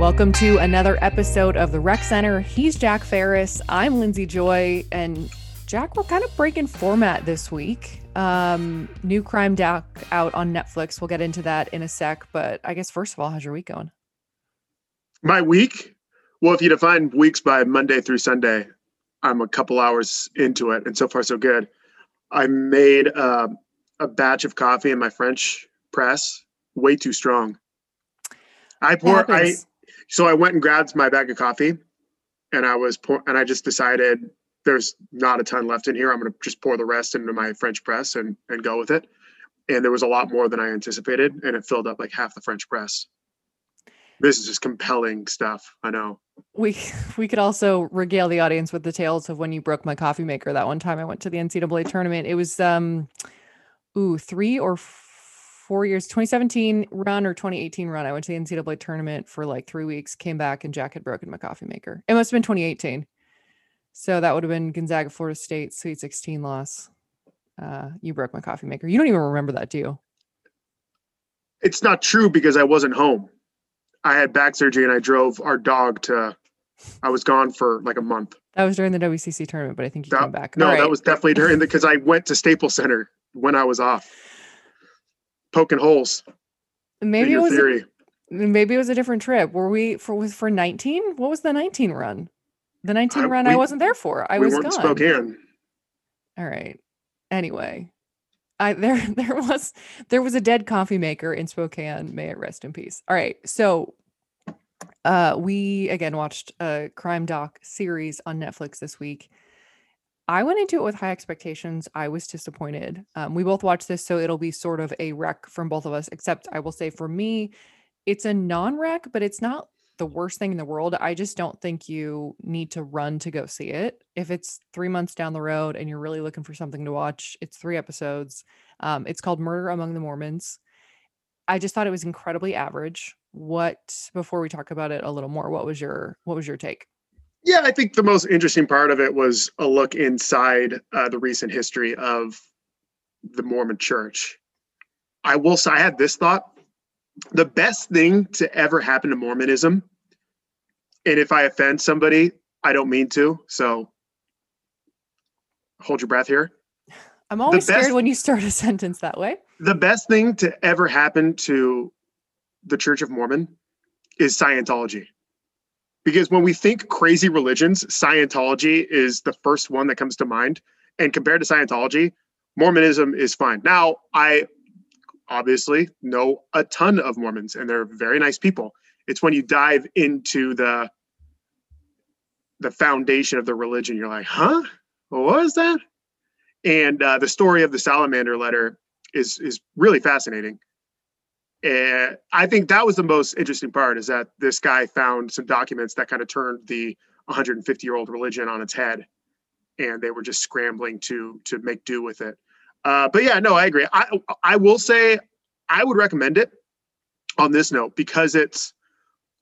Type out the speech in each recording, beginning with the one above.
Welcome to another episode of the Rec Center. He's Jack Ferris. I'm Lindsay Joy. And Jack, we're kind of breaking format this week. Um, new crime doc out on Netflix. We'll get into that in a sec. But I guess first of all, how's your week going? My week? Well, if you define weeks by Monday through Sunday, I'm a couple hours into it, and so far so good. I made uh, a batch of coffee in my French press, way too strong. I pour. I so I went and grabbed my bag of coffee, and I was pour, and I just decided there's not a ton left in here. I'm going to just pour the rest into my French press and and go with it. And there was a lot more than I anticipated, and it filled up like half the French press. This is just compelling stuff. I know. We we could also regale the audience with the tales of when you broke my coffee maker that one time I went to the NCAA tournament. It was um ooh, three or years, 2017 run or 2018 run. I went to the NCAA tournament for like three weeks, came back, and Jack had broken my coffee maker. It must have been 2018. So that would have been Gonzaga, Florida State, Sweet 16 loss. Uh, you broke my coffee maker. You don't even remember that, do you? It's not true because I wasn't home. I had back surgery and I drove our dog to. I was gone for like a month. That was during the WCC tournament, but I think you that, came back. No, right. that was definitely during the because I went to Staples Center when I was off poking holes. Maybe it was theory. A, maybe it was a different trip. Were we for was for 19? What was the 19 run? The 19 I, run we, I wasn't there for. I we was weren't gone. Spokane. All right. Anyway, I there there was there was a dead coffee maker in Spokane. May it rest in peace. All right. So uh we again watched a crime doc series on Netflix this week. I went into it with high expectations. I was disappointed. Um, we both watched this, so it'll be sort of a rec from both of us, except I will say for me, it's a non rec, but it's not the worst thing in the world. I just don't think you need to run to go see it. If it's three months down the road and you're really looking for something to watch, it's three episodes. Um, it's called Murder Among the Mormons. I just thought it was incredibly average. What before we talk about it a little more, what was your what was your take? Yeah, I think the most interesting part of it was a look inside uh, the recent history of the Mormon church. I will say, I had this thought the best thing to ever happen to Mormonism, and if I offend somebody, I don't mean to. So hold your breath here. I'm always best, scared when you start a sentence that way. The best thing to ever happen to the Church of Mormon is Scientology because when we think crazy religions, Scientology is the first one that comes to mind. And compared to Scientology, Mormonism is fine. Now, I obviously know a ton of Mormons and they're very nice people. It's when you dive into the the foundation of the religion, you're like, huh? What was that? And uh, the story of the salamander letter is is really fascinating. And I think that was the most interesting part is that this guy found some documents that kind of turned the 150 year old religion on its head, and they were just scrambling to to make do with it. Uh, but yeah, no, I agree. I I will say I would recommend it on this note because it's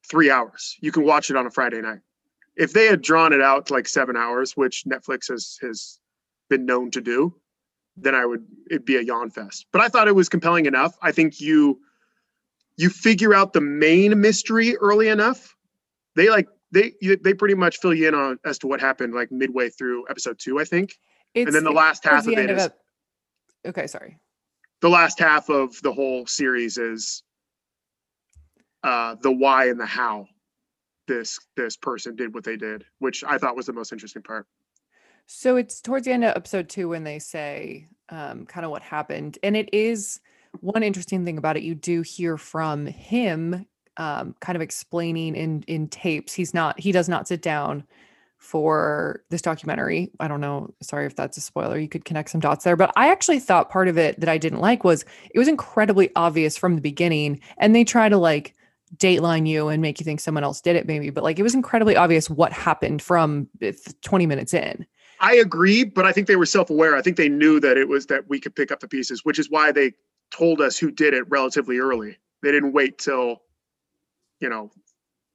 three hours. You can watch it on a Friday night. If they had drawn it out to like seven hours, which Netflix has has been known to do, then I would it'd be a yawn fest. But I thought it was compelling enough. I think you you figure out the main mystery early enough, they like they they pretty much fill you in on as to what happened like midway through episode two, I think. It's, and then the last half the of it is of okay. Sorry. The last half of the whole series is uh, the why and the how this this person did what they did, which I thought was the most interesting part. So it's towards the end of episode two when they say um, kind of what happened, and it is one interesting thing about it, you do hear from him um, kind of explaining in in tapes. He's not he does not sit down for this documentary. I don't know. Sorry if that's a spoiler. You could connect some dots there. But I actually thought part of it that I didn't like was it was incredibly obvious from the beginning. And they try to like dateline you and make you think someone else did it, maybe. But like it was incredibly obvious what happened from 20 minutes in. I agree, but I think they were self aware. I think they knew that it was that we could pick up the pieces, which is why they told us who did it relatively early. They didn't wait till, you know,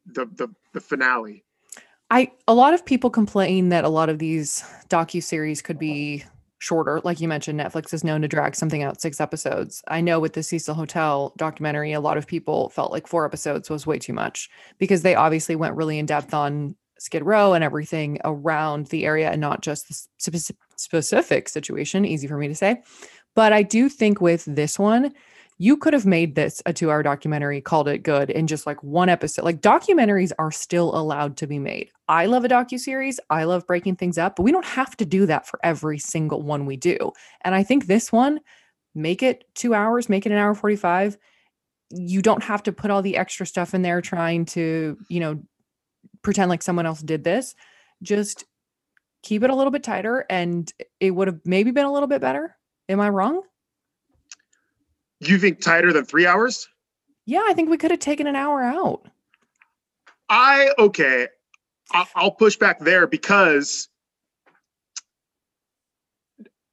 the the the finale. I a lot of people complain that a lot of these docu series could be shorter. Like you mentioned, Netflix is known to drag something out six episodes. I know with the Cecil Hotel documentary, a lot of people felt like four episodes was way too much because they obviously went really in depth on Skid Row and everything around the area and not just the spe- specific situation. Easy for me to say. But I do think with this one, you could have made this a two hour documentary, called it good in just like one episode. Like documentaries are still allowed to be made. I love a docu series. I love breaking things up, but we don't have to do that for every single one we do. And I think this one, make it two hours, make it an hour 45. You don't have to put all the extra stuff in there trying to, you know, pretend like someone else did this. Just keep it a little bit tighter and it would have maybe been a little bit better. Am I wrong? You think tighter than three hours? Yeah, I think we could have taken an hour out. I okay. I'll, I'll push back there because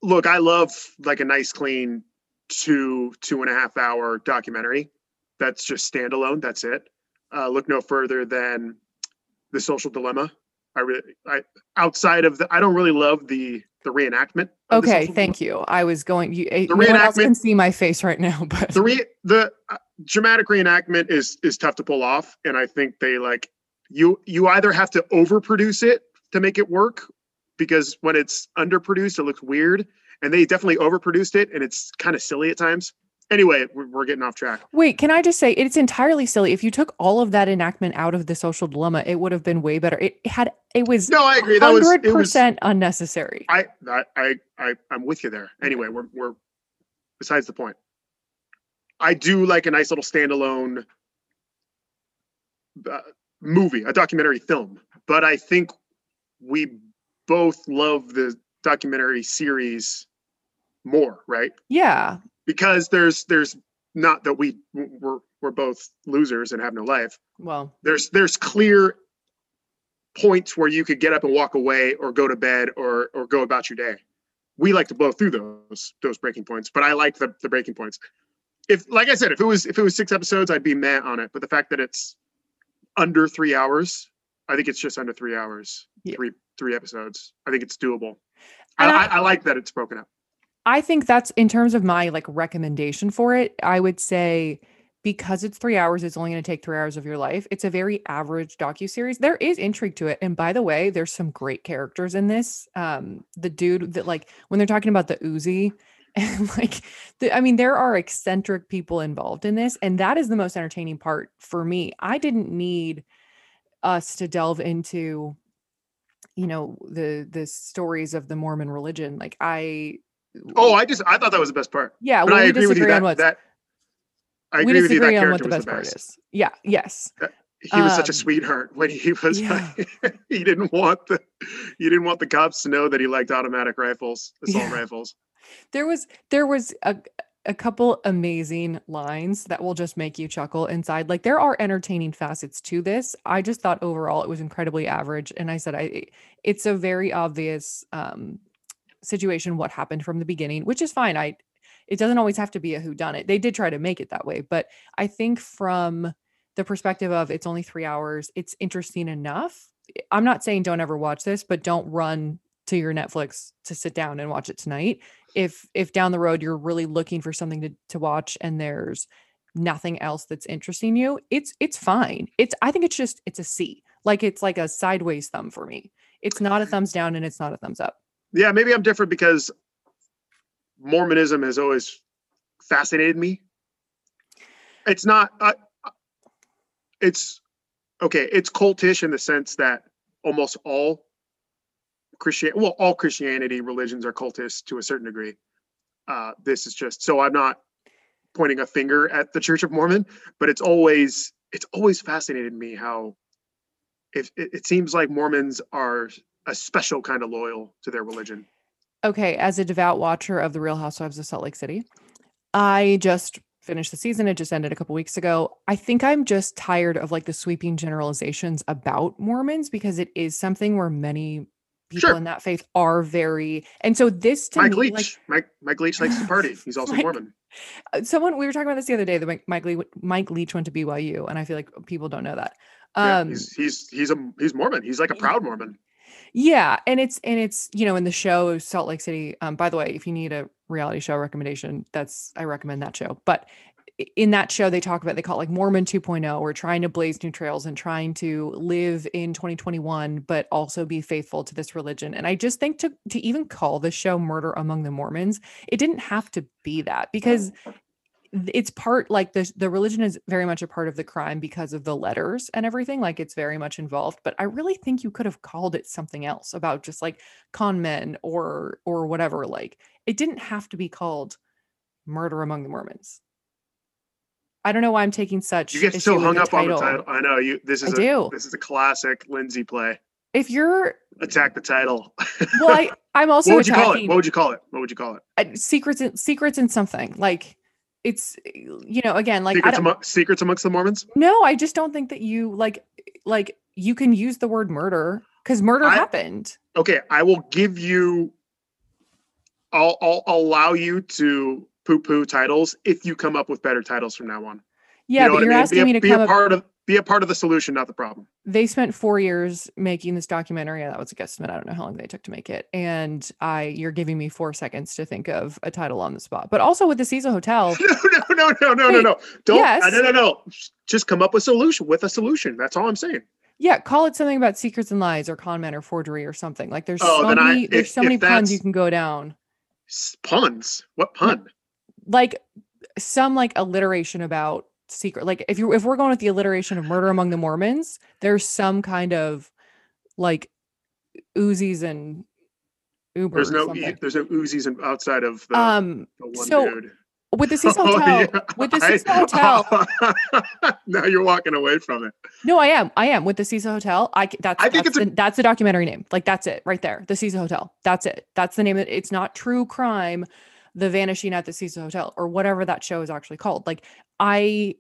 look, I love like a nice, clean two two and a half hour documentary. That's just standalone. That's it. Uh, look no further than the social dilemma. I really, I outside of the, I don't really love the the reenactment. Okay, thank you. I was going. You, eh, The no one else can see my face right now, but the re the uh, dramatic reenactment is is tough to pull off and i think they like you you either have to overproduce it to make it work because when it's underproduced it looks weird and they definitely overproduced it and it's kind of silly at times anyway we're, we're getting off track wait, can I just say it's entirely silly. If you took all of that enactment out of the social dilemma, it would have been way better. It had it was no i agree that was hundred percent unnecessary. i i i i'm with you there anyway we're we're besides the point i do like a nice little standalone uh, movie a documentary film but i think we both love the documentary series more right Yeah, because there's there's not that we we're we're both losers and have no life. Well, there's there's clear points where you could get up and walk away or go to bed or or go about your day. We like to blow through those those breaking points but i like the, the breaking points. If like i said if it was if it was six episodes i'd be mad on it but the fact that it's under three hours i think it's just under three hours Yeah. three three episodes. I think it's doable. I, I- I, I like that it's broken up I think that's in terms of my like recommendation for it. I would say because it's three hours, it's only going to take three hours of your life. It's a very average docu series. There is intrigue to it, and by the way, there's some great characters in this. Um, the dude that like when they're talking about the Uzi. And like, the, I mean, there are eccentric people involved in this, and that is the most entertaining part for me. I didn't need us to delve into, you know, the the stories of the Mormon religion. Like, I oh i just i thought that was the best part yeah, but well, i agree with you that, what's that i we agree with you that disagree on what character the was best the part best is. Yeah, yes. he was such a Um, sweetheart when he was yeah. like, he didn't want the he didn't want the cops to know that he liked automatic rifles assault Yeah. rifles There was there was a a couple amazing lines that will just make you chuckle inside. Like there are entertaining facets to this. I just thought overall it was incredibly average and I said I it's a very obvious um situation what happened from the beginning, which is fine. I it doesn't always have to be a who done it. They did try to make it that way, but I think from the perspective of it's only 3 hours, it's interesting enough. Eh, I'm not saying don't ever watch this, but don't run to your Netflix to sit down and watch it tonight. If if down the road you're really looking for something to to watch and there's nothing else that's interesting you, it's it's fine. It's I think it's just it's a C. Like it's like a sideways thumb for me. It's not a thumbs down and it's not a thumbs up. Yeah maybe i'm different because mormonism has always fascinated me. It's not uh, it's okay it's cultish in the sense that almost all christian well all christianity religions are cultish to a certain degree. Uh this is just so i'm not pointing a finger at the church of mormon but it's always it's always fascinated me how if it, it seems like mormons are a special kind of loyal to their religion Okay, as a devout watcher of the Real Housewives of Salt Lake City, I just finished the season. It just ended a couple weeks ago. I think I'm just tired of like the sweeping generalizations about Mormons because it is something where many people Sure. in that faith are very and so this to Mike me Leach. like Mike Mike Leach likes to party. He's also Mike- Mormon. someone we were talking about this the other day that Mike Mike, Le- Mike Leach went to BYU and I feel like people don't know that. Yeah, Um he's he's he's a he's Mormon. He's like a proud Mormon. Yeah, and it's and it's you know in the show Salt Lake City. Um, by the way, if you need a reality show recommendation, that's I recommend that show. But in that show, they talk about they call it like Mormon 2.0. We're trying to blaze new trails and trying to live in 2021, but also be faithful to this religion. And I just think to to even call the show Murder Among the Mormons, it didn't have to be that because th- it's part like the the religion is very much a part of the crime because of the letters and everything like it's very much involved but i really think you could have called it something else about just like con men or or whatever like it didn't have to be called murder among the mormons i don't know why i'm taking such You get so hung up on the title. I know you. This is a do. this is a classic Lindsay play. if you're Attack the title. well I, i'm also what would you call it? What would you call it? What would you call it? uh, secrets in secrets and something like it's eh, you know again like secrets, don't, secrets amongst the Mormons. No, I just don't think that you like like you can use the word murder because murder I- happened. Okay, I will give you. I'll I'll allow you to poo poo titles if you come up with better titles from now on. Yeah, you know but you're mean? asking be a, me to be come a up. part of be a part of the solution, not the problem. They spent four years making this documentary. That was a guesstimate. I don't know how long they took to make it. And I, you're giving me four seconds to think of a title on the spot. But also with the Cecil Hotel, No, no, no, no, no, no, Wait, no. Don't. yes. No, no, no. Just come up with solution with a solution. That's all I'm saying. yeah, call it something about secrets and lies or con men or forgery or something. Like there's Oh, so then I- many, there's if- so many puns you can go down. Puns. What pun? Like some like alliteration about secret. Like if you if we're going with the alliteration of murder among the Mormons, there's some kind of like Uzis and Uber. There's no. E- there's no Uzis in- outside of the, um the one so dude. with the Cecil Oh, Hotel, yeah. with the I- Cecil Hotel. now you're walking away from it. No, I am. I am with the Cecil Hotel. I that's I think that's, it's a- that's the documentary name. Like that's it right there. The Cecil Hotel. That's it. That's the name. It's not true crime, the vanishing at the Cecil Hotel or whatever that show is actually called. Like I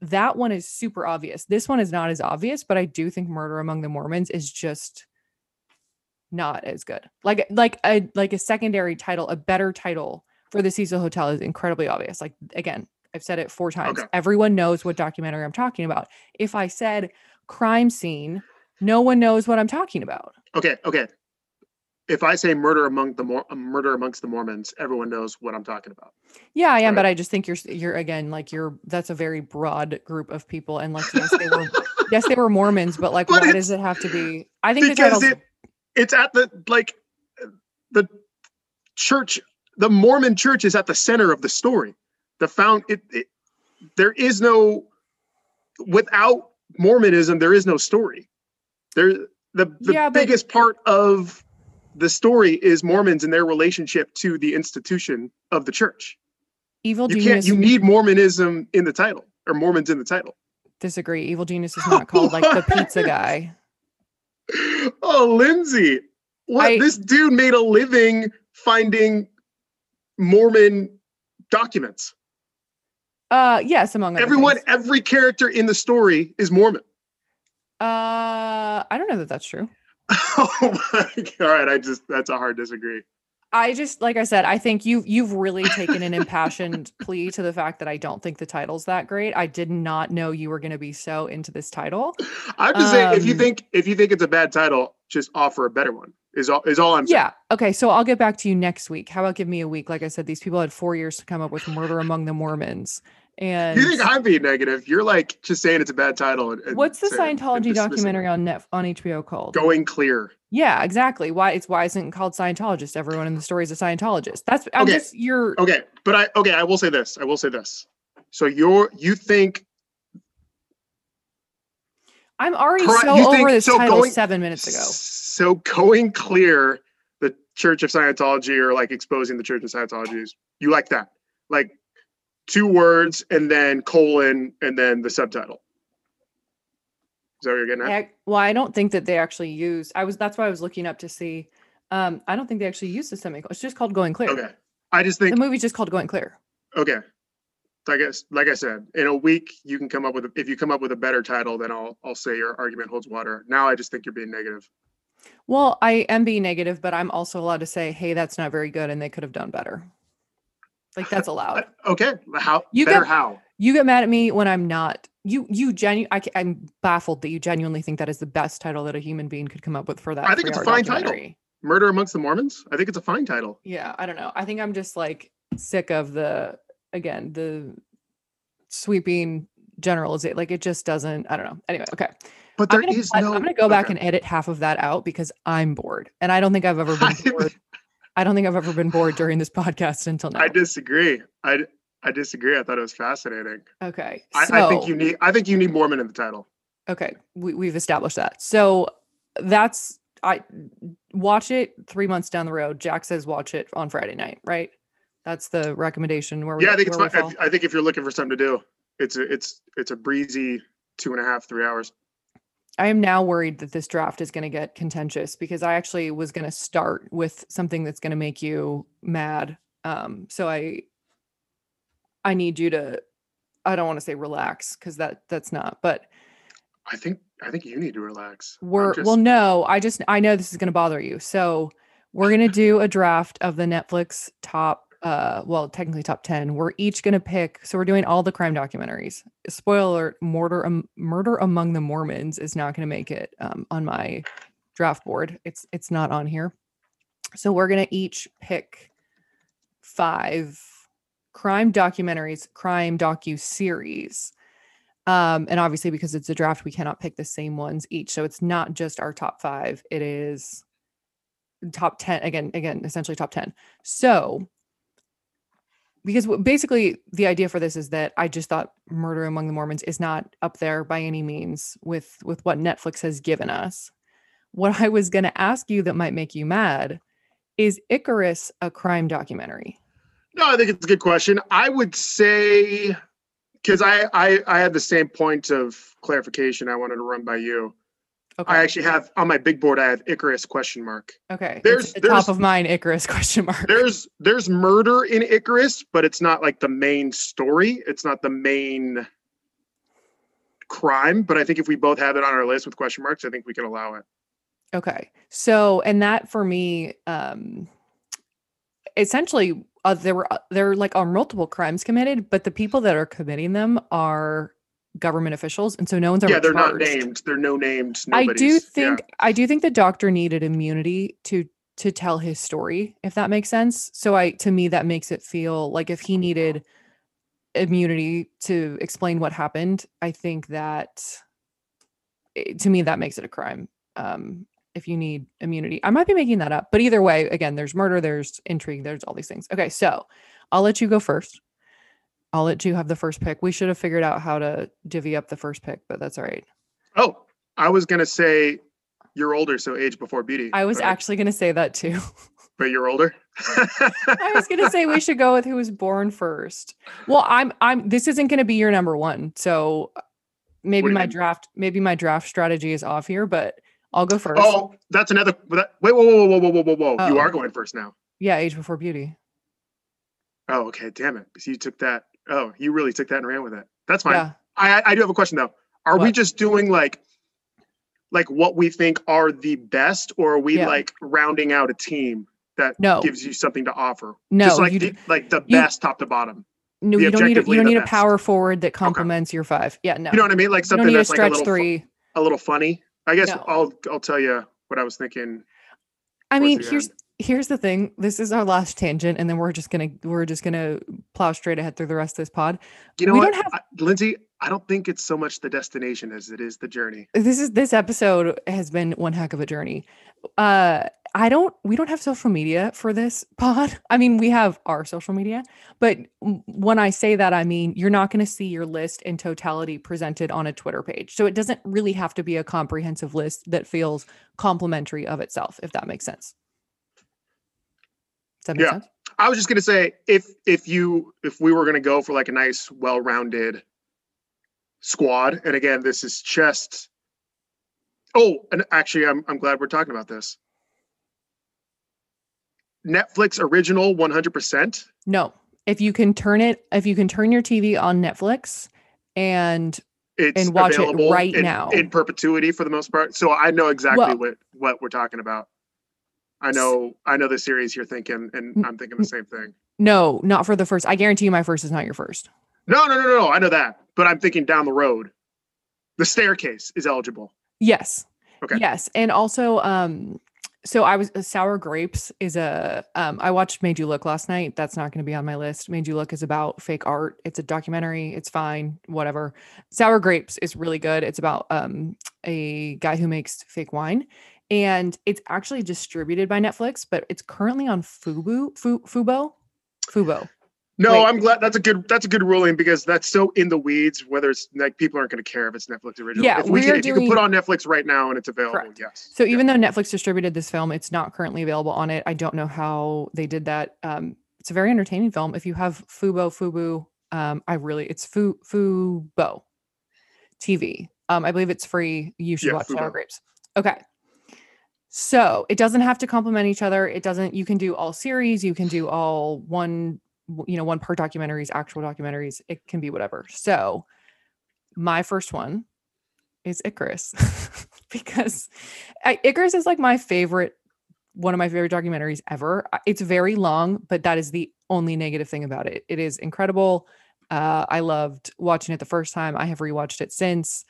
that one is super obvious. This one is not as obvious, but I do think Murder Among the Mormons is just not as good. Like like a like a secondary title, a better title for the Cecil Hotel is incredibly obvious. Like again, I've said it four times. Okay. Everyone knows what documentary I'm talking about. If I said crime scene, no one knows what I'm talking about. Okay. Okay. If I say murder among the Mor- um, murder amongst the Mormons, everyone knows what I'm talking about. Yeah, I am, but I just think you're you're again like you're that's a very broad group of people, and like yes, they were yes they were Mormons, but like But why does it have to be? I think because title's it it's at the like the church the mormon church is at the center of the story the found it, it there is no without mormonism there is no story there the, the Yeah, but- biggest part of the story is mormons and their relationship to the institution of the church evil you genius. can't you need mormonism in the title or mormons in the title disagree. Evil genius is not called like the pizza guy. oh, Lindsay, what I- this dude made a living finding Mormon documents. Uh, yes, among Everyone, things. every character in the story is Mormon. Uh, I don't know that that's true. oh my god! All right, I just that's a hard disagree. I just like I said, I think you've—you've really taken an impassioned plea to the fact that I don't think the title's that great. I did not know you were going to be so into this title. I'm just saying, if you Um, think if you think it's a bad title, just offer a better one. Is all is all I'm saying. Yeah. Okay. So I'll get back to you next week. How about give me a week? Like I said, these people had four years to come up with Murder Among the Mormons. And You think I'm being negative? You're like just saying it's a bad title. And, and what's the saying- Scientology documentary on net on HBO called? Going clear. Yeah, exactly. Why it's why isn't it called Scientologist? Everyone in the story is a Scientologist. That's I'm Okay. just you're Okay, but I okay, I will say this. I will say this. So you're you think I'm already Correct. so You over think- this so title going- seven minutes ago. So going clear, the Church of Scientology or like exposing the Church of Scientology is you like that. Like two words and then colon and then the subtitle. Is that what you're getting at? I, well, I don't think that they actually use. I was that's why I was looking up to see. Um, I don't think they actually use the semicolon. It's just called Going Clear. Okay. I just think The movie's just called Going Clear. okay. Like I, s- like I said, in a week you can come up with a, if you come up with a better title, then I'll I'll say your argument holds water. Now I just think you're being negative. Well, I am being negative, but I'm also allowed to say, "Hey, that's not very good," and they could have done better. Like that's allowed. Uh, Okay. How You better get- how? You get mad at me when I'm not. You you genu I I'm baffled that you genuinely think that is the best title that a human being could come up with for that. I think it's a fine title. Murder Amongst the Mormons. I think it's a fine title. Yeah, I don't know. I think I'm just like sick of the again the sweeping generalization. Like it just doesn't. I don't know. Anyway, okay. But I'm there gonna, is no. I'm gonna go back okay. and edit half of that out because I'm bored, and I don't think I've ever been bored. I don't think I've ever been bored during this podcast until now. I disagree. I I disagree. I thought it was fascinating. Okay, I, so I think you need. I think you need Mormon in the title. okay, we, we've established that. So that's I watch it three months down the road. Jack says watch it on Friday night, right? That's the recommendation. Where we, Yeah, I think it's where fine. we I. I think if you're looking for something to do, it's a it's it's a breezy two and a half three hours. I am now worried that this draft is going to get contentious because I actually was going to start with something that's going to make you mad. Um, so I, I need you to, I don't want to say relax because that that's not, but I think I think you need to relax. We're just- well, no, I just I know this is going to bother you, so we're going to do a draft of the Netflix top, uh, well, technically top ten. We're each going to pick. So we're doing all the crime documentaries. Spoiler: alert, Murder, um, Murder Among the Mormons is not going to make it um, on my draft board. It's it's not on here. So we're going to each pick five crime documentaries, crime docu series. Um, and obviously, because it's a draft, we cannot pick the same ones each. So it's not just our top five; it is top ten again. Again, essentially top ten. So, because basically the idea for this is that I just thought Murder Among the Mormons is not up there by any means with with what Netflix has given us. What I was going to ask you that might make you mad is Icarus a crime documentary? No, I think it's a good question. I would say because I, I I had the same point of clarification I wanted to run by you. Okay. I actually have on my big board. I have Icarus question mark. okay. there's- the there's- top of mine Icarus question mark. There's there's murder in Icarus, but it's not like the main story. It's not the main crime. But I think if we both have it on our list with question marks, I think we can allow it. Okay. So, and that for me, um, essentially, uh, there were uh, there like are multiple crimes committed, but the people that are committing them are government officials, and so no one's ever yeah, they're not named. They're no named. I do Nobody's- yeah. think I do think the doctor needed immunity to to tell his story, if that makes sense. So I to me that makes it feel like if he needed immunity to explain what happened, I think that eh, to me that makes it a crime. Um if you need immunity. I might be making that up, but either way, again, there's murder, there's intrigue, there's all these things. Okay, so I'll let you go first. I'll let you have the first pick. We should have figured out how to divvy up the first pick, but that's all right. Oh, I was gonna say you're older, so age before beauty. I was but- actually going to say that too. but you're older. I was going to say we should go with who was born first. Well, I'm I'm this isn't going to be your number 1. So maybe you my mean? draft maybe my draft strategy is off here, but I'll go first. Oh, that's another. that- Wait, whoa, whoa, whoa, whoa, whoa, whoa, whoa! You Oh. are going first now. Yeah, age before beauty. Oh, okay. Damn it. So you took that. Oh, you really took that and ran with it. That's fine. Yeah. I I- do have a question though. Are we just doing like like what we think are the best, or are we Yeah. like rounding out a team that No. gives you something to offer? No, just like you the, like the you- best top to bottom. no, you don't need a, you don't need a power forward that complements your 5. Yeah, no. You know what I mean? Like something need a that's like a little fu- 3. a little funny. I guess No. I'll I'll tell you what I was thinking. I mean, here's here's the thing. This is our last tangent and then we're just going to we're just to plow straight ahead through the rest of this pod. You know We what, don't have- I, Lindsay? I don't think it's so much the destination as it is the journey. this is this episode has been one heck of a journey. Uh I don't we don't have social media for this pod. I mean, we have our social media, but when I say that I mean you're not going to see your list in totality presented on a Twitter page. So it doesn't really have to be a comprehensive list that feels complimentary of itself if that makes sense. That make Yeah. sense? I was just gonna say if if you if we were gonna go for like a nice well-rounded squad, and again, this is just. Oh, and actually, I'm I'm glad we're talking about this. Netflix original 100%. No. If you can turn it if you can turn your TV on Netflix and It's And watch it available right in, now. in perpetuity for the most part. So I know exactly Well- what what we're talking about. I know I know the series you're thinking, and I'm thinking the same thing. No, not for the first. I guarantee you my first is not your first. No, no, no, no, no. I know that, but I'm thinking down the road. The staircase is eligible. Yes. Okay. Yes, and also, um, so I was sour grapes is a um I watched Made You Look last night. That's not going to be on my list. Made You Look is about fake art. It's a documentary. It's fine, whatever. Sour grapes is really good. It's about um a guy who makes fake wine and it's actually distributed by Netflix, but it's currently on Fubu, Fu, Fubo, Fubo. No, Wait. I'm glad that's a good that's a good ruling because that's so in the weeds. Whether it's like people aren't going to care if it's Netflix original. Yeah, if we we can, if you can put on Netflix right now and it's available, Correct. yes. So Yeah. even though Netflix distributed this film, it's not currently available on it. I don't know how they did that. Um, it's a very entertaining film. If you have Fubo, Fubu, um, I really it's Fu Fubo TV. Um, I believe it's free. You should Yeah, watch Sour Fubo. Grapes. Okay. So it doesn't have to complement each other. It doesn't. You can do all series. You can do all one. You know, one part documentaries, actual documentaries. It can be whatever. So my first one is Icarus because Icarus is like my favorite, one of my favorite documentaries ever. It's very long, but that is the only negative thing about it. It is incredible. Uh, I loved watching it the first time. I have rewatched it since.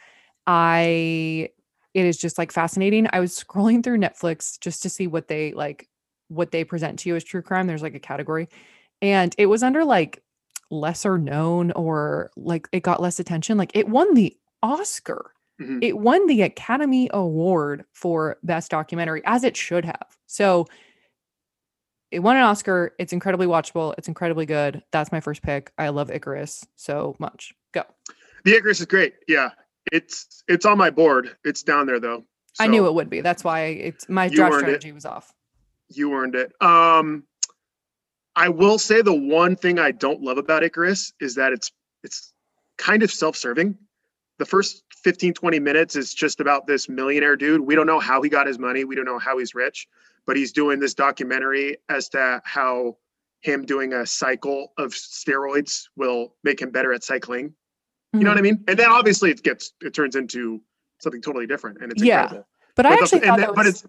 I, it is just like fascinating. I was scrolling through Netflix just to see what they like, what they present to you as true crime. There's like a category, and it was under like lesser known or like it got less attention. Like it won the Oscar Mhm. it won the Academy Award for Best Documentary, as it should have. So it won an Oscar. It's incredibly watchable. It's incredibly good. That's my first pick. I love Icarus so much. Go. The Icarus is great. Yeah, it's it's on my board. It's down there though. I knew it would be. That's why it's my draft earned it. strategy was off. You earned it. Um, I will say the one thing I don't love about Icarus is that it's it's kind of self-serving. The first 15 20 minutes is just about this millionaire dude. We don't know how he got his money. We don't know how he's rich, but he's doing this documentary as to how him doing a cycle of steroids will make him better at cycling. You know what I mm-hmm. mean? And then obviously it gets it turns into something totally different and it's Yeah. incredible. But I But the- actually thought that but was, it's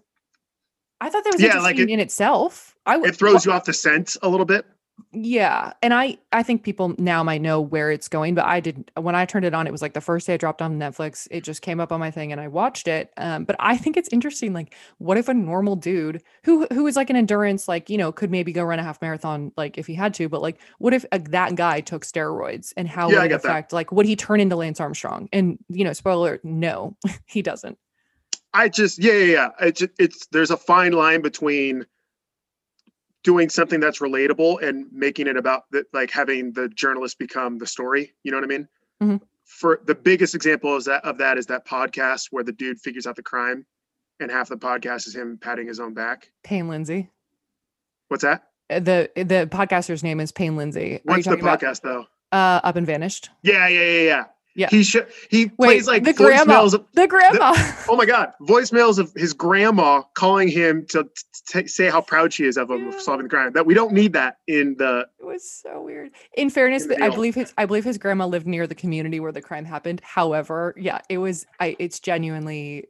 I thought that was Yeah, interesting like it- in itself. I it throws you off the scent a little bit. Yeah, and I I think people now might know where it's going, but I didn't. When I turned it on, it was like the first day i dropped on Netflix. It just came up on my thing, and I watched it. Um, but I think it's interesting. Like, what if a normal dude who who is like an endurance, like you know, could maybe go run a half marathon, like if he had to, but like, what if uh, that guy took steroids, and how Yeah, would it get that. affect? Like, would he turn into Lance Armstrong? And you know, spoiler, no, he doesn't. I just yeah yeah yeah. It's it's there's a fine line between doing something that's relatable and making it about that like having the journalist become the story. You know what I mean? Mhm. For the biggest example is that of that is that podcast where the dude figures out the crime, and half the podcast is him patting his own back. Payne Lindsay. What's that? Uh, The the podcaster's name is Payne Lindsay. What's the talking about podcast though? uh, Up and Vanished? Yeah yeah yeah yeah. Yeah. He should he Wait, plays like the grandma. voicemails of The grandma. oh my god voicemails of his grandma calling him to t- say how proud she is of him Yeah. solving the crime that we don't need that in the It was so weird. In fairness, In the I believe his I believe his grandma lived near the community where the crime happened. However, yeah, it was I it's genuinely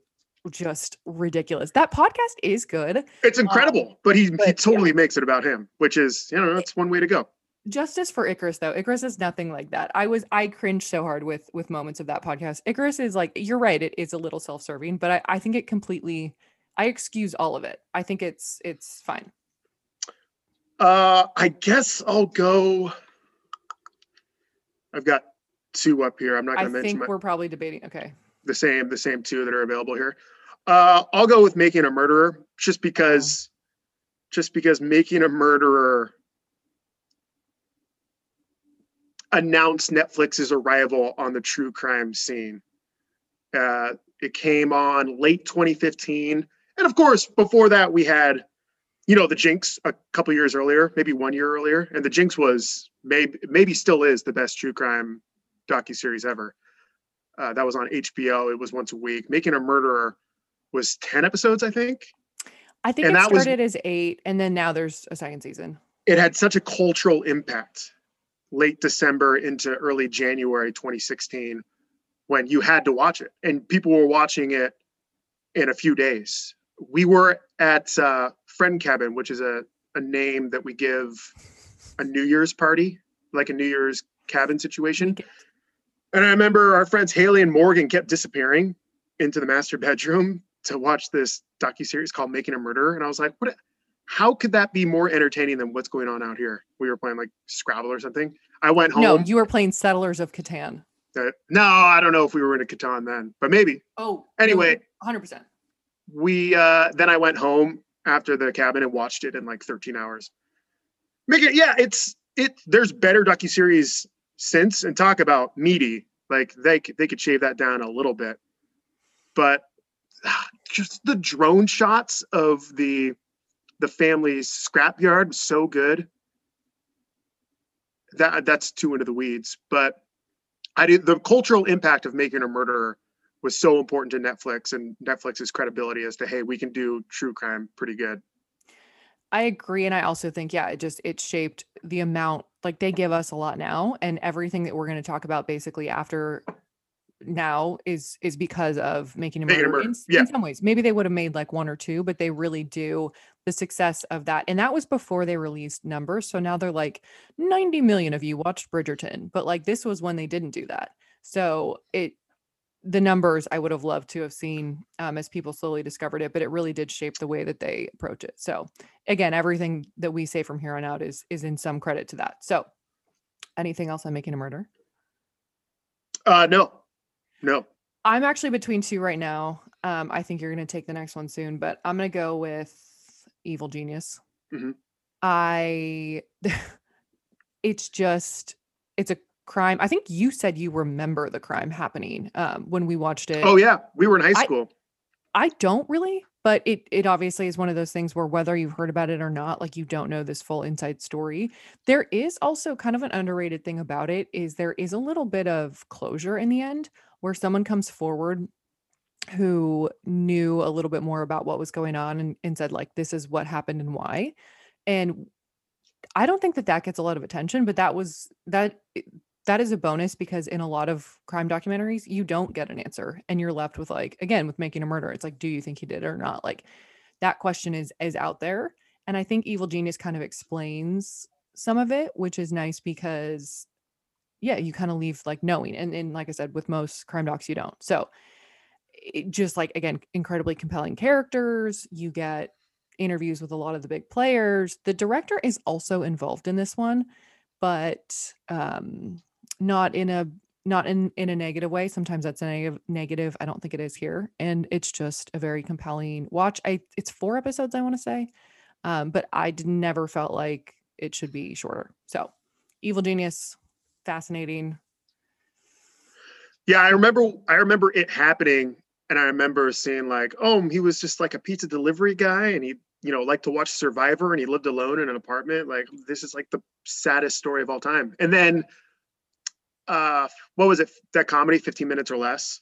just ridiculous. That podcast is good. it's incredible but he, he Um, but, yeah. totally makes it about him which is you know that's one way to go Justice for Icarus though. Icarus is nothing like that. I was I cringed so hard with with moments of that podcast. Icarus is like you're right, it is a little self-serving, but I, I think it completely I excuse all of it. I think it's it's fine. uh i guess i'll go i've got two up here i'm not going to mention think my, we're probably debating. Okay. the same the same two that are available here uh i'll go with making a murderer just because just because making a murderer announced netflix's arrival on the true crime scene. Uh it came on late 2015 and of course before that we had you know the jinx a couple years earlier maybe one year earlier. And the jinx was maybe maybe still is the best true crime docuseries ever. Uh, that was on hbo it was once a week. Making a murderer was 10 episodes i think. I think And it that was- started as eight, and then now there's a second season. it had such a cultural impact late december into early january 2016 when you had to watch it and people were watching it in a few days we were at uh, friend cabin which is a, a name that we give a new year's party like a new year's cabin situation. And I remember our friends Haley and Morgan kept disappearing into the master bedroom to watch this docu series called Making a Murderer, and I was like, "What? How could that be more entertaining than what's going on out here?" We were playing like Scrabble or something. I went home. No, you were playing Settlers of Catan. uh, no, I don't know if we were in a Catan then, but maybe. Oh, Anyway. 100%. We uh then I went home after the cabin and watched it in like 13 hours. Make it, yeah, it's it. There's better docu series since, and talk about meaty. Like they they could shave that down a little bit, but ah, just the drone shots of the the family's scrapyard was so good. That that's too into the weeds, but I did the cultural impact of making a murderer was so important to Netflix and Netflix's credibility as to hey, we can do true crime pretty good. I agree. And I also think, yeah, it just it shaped the amount like they give us a lot now. And everything that we're going to talk about basically after now is is because of making a murder. In, yeah. in some ways. Maybe they would have made like one or two, but they really do the success of that. And that was before they released numbers. So now they're like 90 million of you watched Bridgerton. But like this was when they didn't do that. So it the numbers I would have loved to have seen um, as people slowly discovered it, but it really did shape the way that they approach it. So again, everything that we say from here on out is is in some credit to that. So anything else on making a murder? Uh, no, no. I'm actually between two right now. Um, I think you're gonna take the next one soon, but I'm gonna go with Evil Genius. Mhm. I it's just it's a crime. I think you said you remember the crime happening um, when we watched it. Oh yeah, we were in high I- school. I don't really, but it it obviously is one of those things where whether you've heard about it or not, like you don't know this full inside story. There is also kind of an underrated thing about it is there is a little bit of closure in the end where someone comes forward who knew a little bit more about what was going on and, and said like this is what happened and why. And I don't think that that gets a lot of attention, but that was that eh, that is a bonus because in a lot of crime documentaries you don't get an answer and you're left with like again with making a murder it's like do you think he did it or not like that question is is out there and i think evil genius kind of explains some of it which is nice because yeah you kind of leave like knowing and, and like i said with most crime docs you don't. So it just like again incredibly compelling characters you get interviews with a lot of the big players. The director is also involved in this one but um not in a not in in a negative way. Sometimes that's a negative negative. I don't think it is here and it's just a very compelling watch. I it's four episodes i want to say um but i never felt like it should be shorter. So evil genius fascinating Yeah, I remember. I remember it happening, and I remember seeing like, oh, he was just like a pizza delivery guy, and he, you know, liked to watch Survivor, and he lived alone in an apartment. Like, this is like the saddest story of all time. And then, uh, what was it? That comedy, Fifteen Minutes or Less.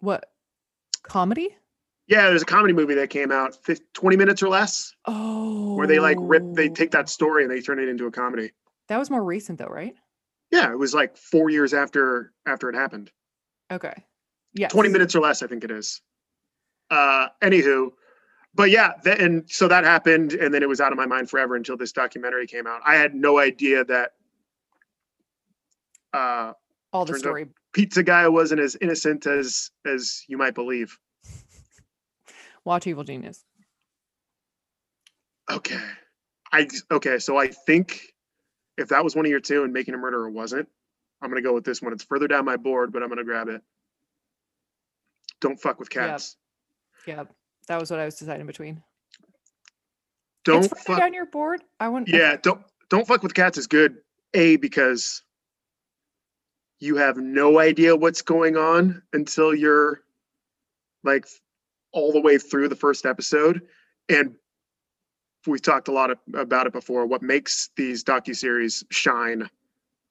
what comedy Yeah, there's a comedy movie that came out, fif- 20 minutes or less, oh where they like rip, they take that story and they turn it into a comedy. That was more recent though right Yeah, it was like four years after after it happened. okay yeah 20 minutes or less, I think it is. Uh, anywho, but yeah, th- and so that happened, and then it was out of my mind forever until this documentary came out. I had no idea that uh, all the out- story pizza guy wasn't as innocent as as you might believe. watch evil genius Okay, I okay, so I think if that was one of your two and making a murderer wasn't, I'm gonna go with this one. It's further down my board, but I'm gonna grab it. Don't fuck with cats. yeah that was what i was deciding between Don't it's fuck down your board i want Yeah, don't don't fuck with cats is good. A because you have no idea what's going on until you're like all the way through the first episode and we've talked a lot of, about it before what makes these docu-series shine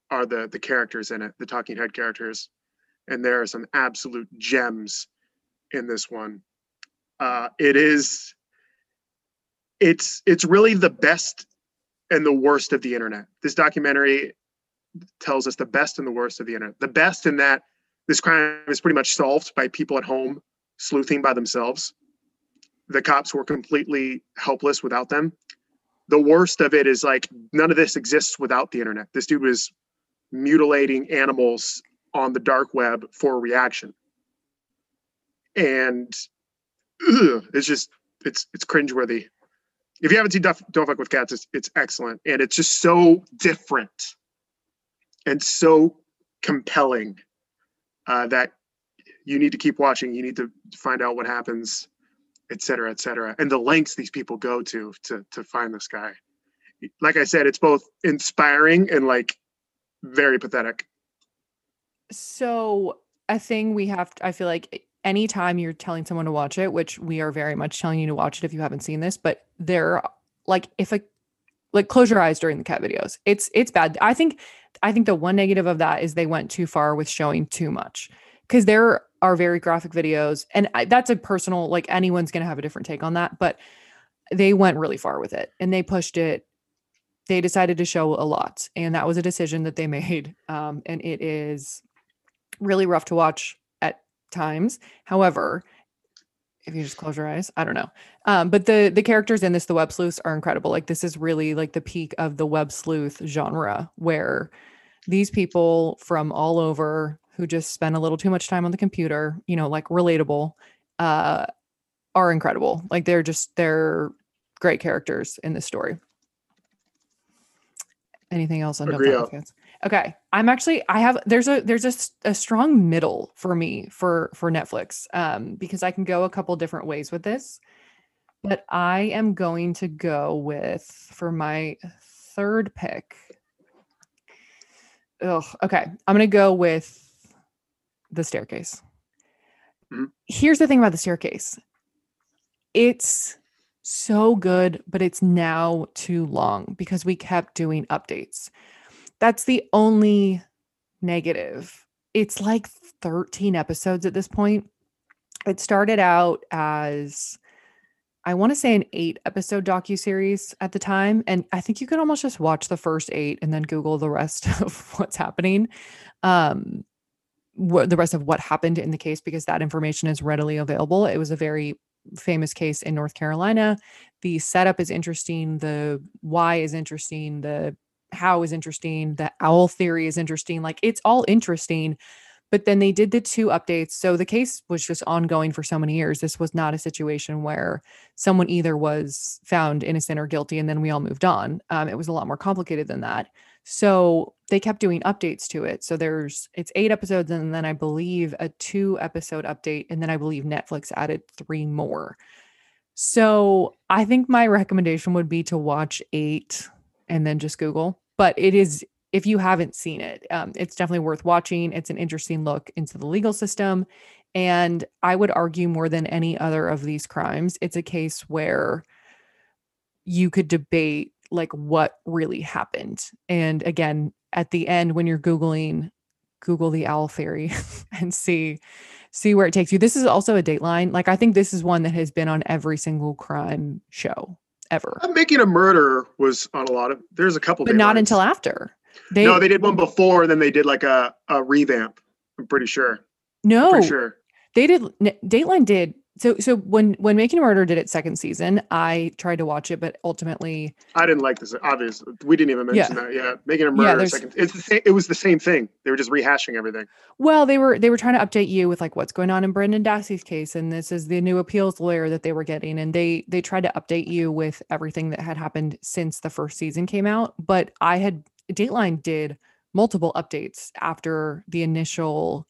are the the characters in it the talking head characters and there are some absolute gems in this one uh it is it's it's really the best and the worst of the internet. This documentary tells us the best and the worst of the internet. The best in that this crime is pretty much solved by people at home sleuthing by themselves. The cops were completely helpless without them. The worst of it is like none of this exists without the internet. This dude was mutilating animals on the dark web for reaction. And ugh, it's just it's it's cringeworthy. If you haven't seen Duff, Don't Fuck with Cats, it's, it's excellent. And it's just so different and so compelling uh, that you need to keep watching. You need to find out what happens, et cetera, et cetera. And the lengths these people go to to to find this guy. Like I said, it's both inspiring and like very pathetic. So a thing we have to, I feel like anytime you're telling someone to watch it, which we are very much telling you to watch it if you haven't seen this, but they're like if a like close your eyes during the cat videos. It's it's bad. I think I think the one negative of that is they went too far with showing too much because there are very graphic videos and I, that's a personal like anyone's going to have a different take on that, but they went really far with it and they pushed it. They decided to show a lot and that was a decision that they made um, and it is really rough to watch at times. However if you just close your eyes i don't know. Um, but the the characters in this the web sleuths are incredible. Like this is really like the peak of the web sleuth genre where these people from all over who just spend a little too much time on the computer you know like relatable uh are incredible like they're just they're great characters in this story anything else on Agree Fuck with out. Cats? Okay, I'm actually I have there's a there's a, a strong middle for me for for Netflix um because I can go a couple different ways with this, but I am going to go with for my third pick. Ugh, okay, I'm gonna go with the staircase. Mhm. Here's the thing about the staircase. It's so good, but it's now too long because we kept doing updates. That's the only negative. It's like 13 episodes at this point. It started out as I want to say an 8 episode docu-series at the time and I think you could almost just watch the first 8 and then google the rest of what's happening. Um what the rest of what happened in the case because that information is readily available. It was a very famous case in North Carolina. The setup is interesting, the why is interesting, the how is interesting, the owl theory is interesting. Like it's all interesting. But then they did the two updates. So the case was just ongoing for so many years. This was not a situation where someone either was found innocent or guilty and then we all moved on. Um, it was a lot more complicated than that. So they kept doing updates to it. So there's it's eight episodes and then I believe a two episode update and then I believe Netflix added three more. So I think my recommendation would be to watch 8 and then just Google. But it is if you haven't seen it, um, it's definitely worth watching. It's an interesting look into the legal system. And I would argue more than any other of these crimes, it's a case where you could debate like what really happened. And again, at the end, when you're Googling, Google the owl theory and see see where it takes you. This is also a dateline. Like I think this is one that has been on every single crime show ever. Uh, Making a murder was on a lot of. There's a couple, But not Datelines. until after. They no, they did one before, and then they did like a, a revamp. I'm pretty sure. no, Pretty sure. they did Dateline did so so when when Making a Murder did its second season, I tried to watch it, but ultimately I didn't like this. Obviously, we didn't even Yeah. mention that. Yeah, making a murder. there's- second. It's the same. It was the same thing. They were just rehashing everything. Well, they were they were trying to update you with like what's going on in Brendan Dassey's case, and this is the new appeals lawyer that they were getting, and they they tried to update you with everything that had happened since the first season came out. But I had Dateline did multiple updates after the initial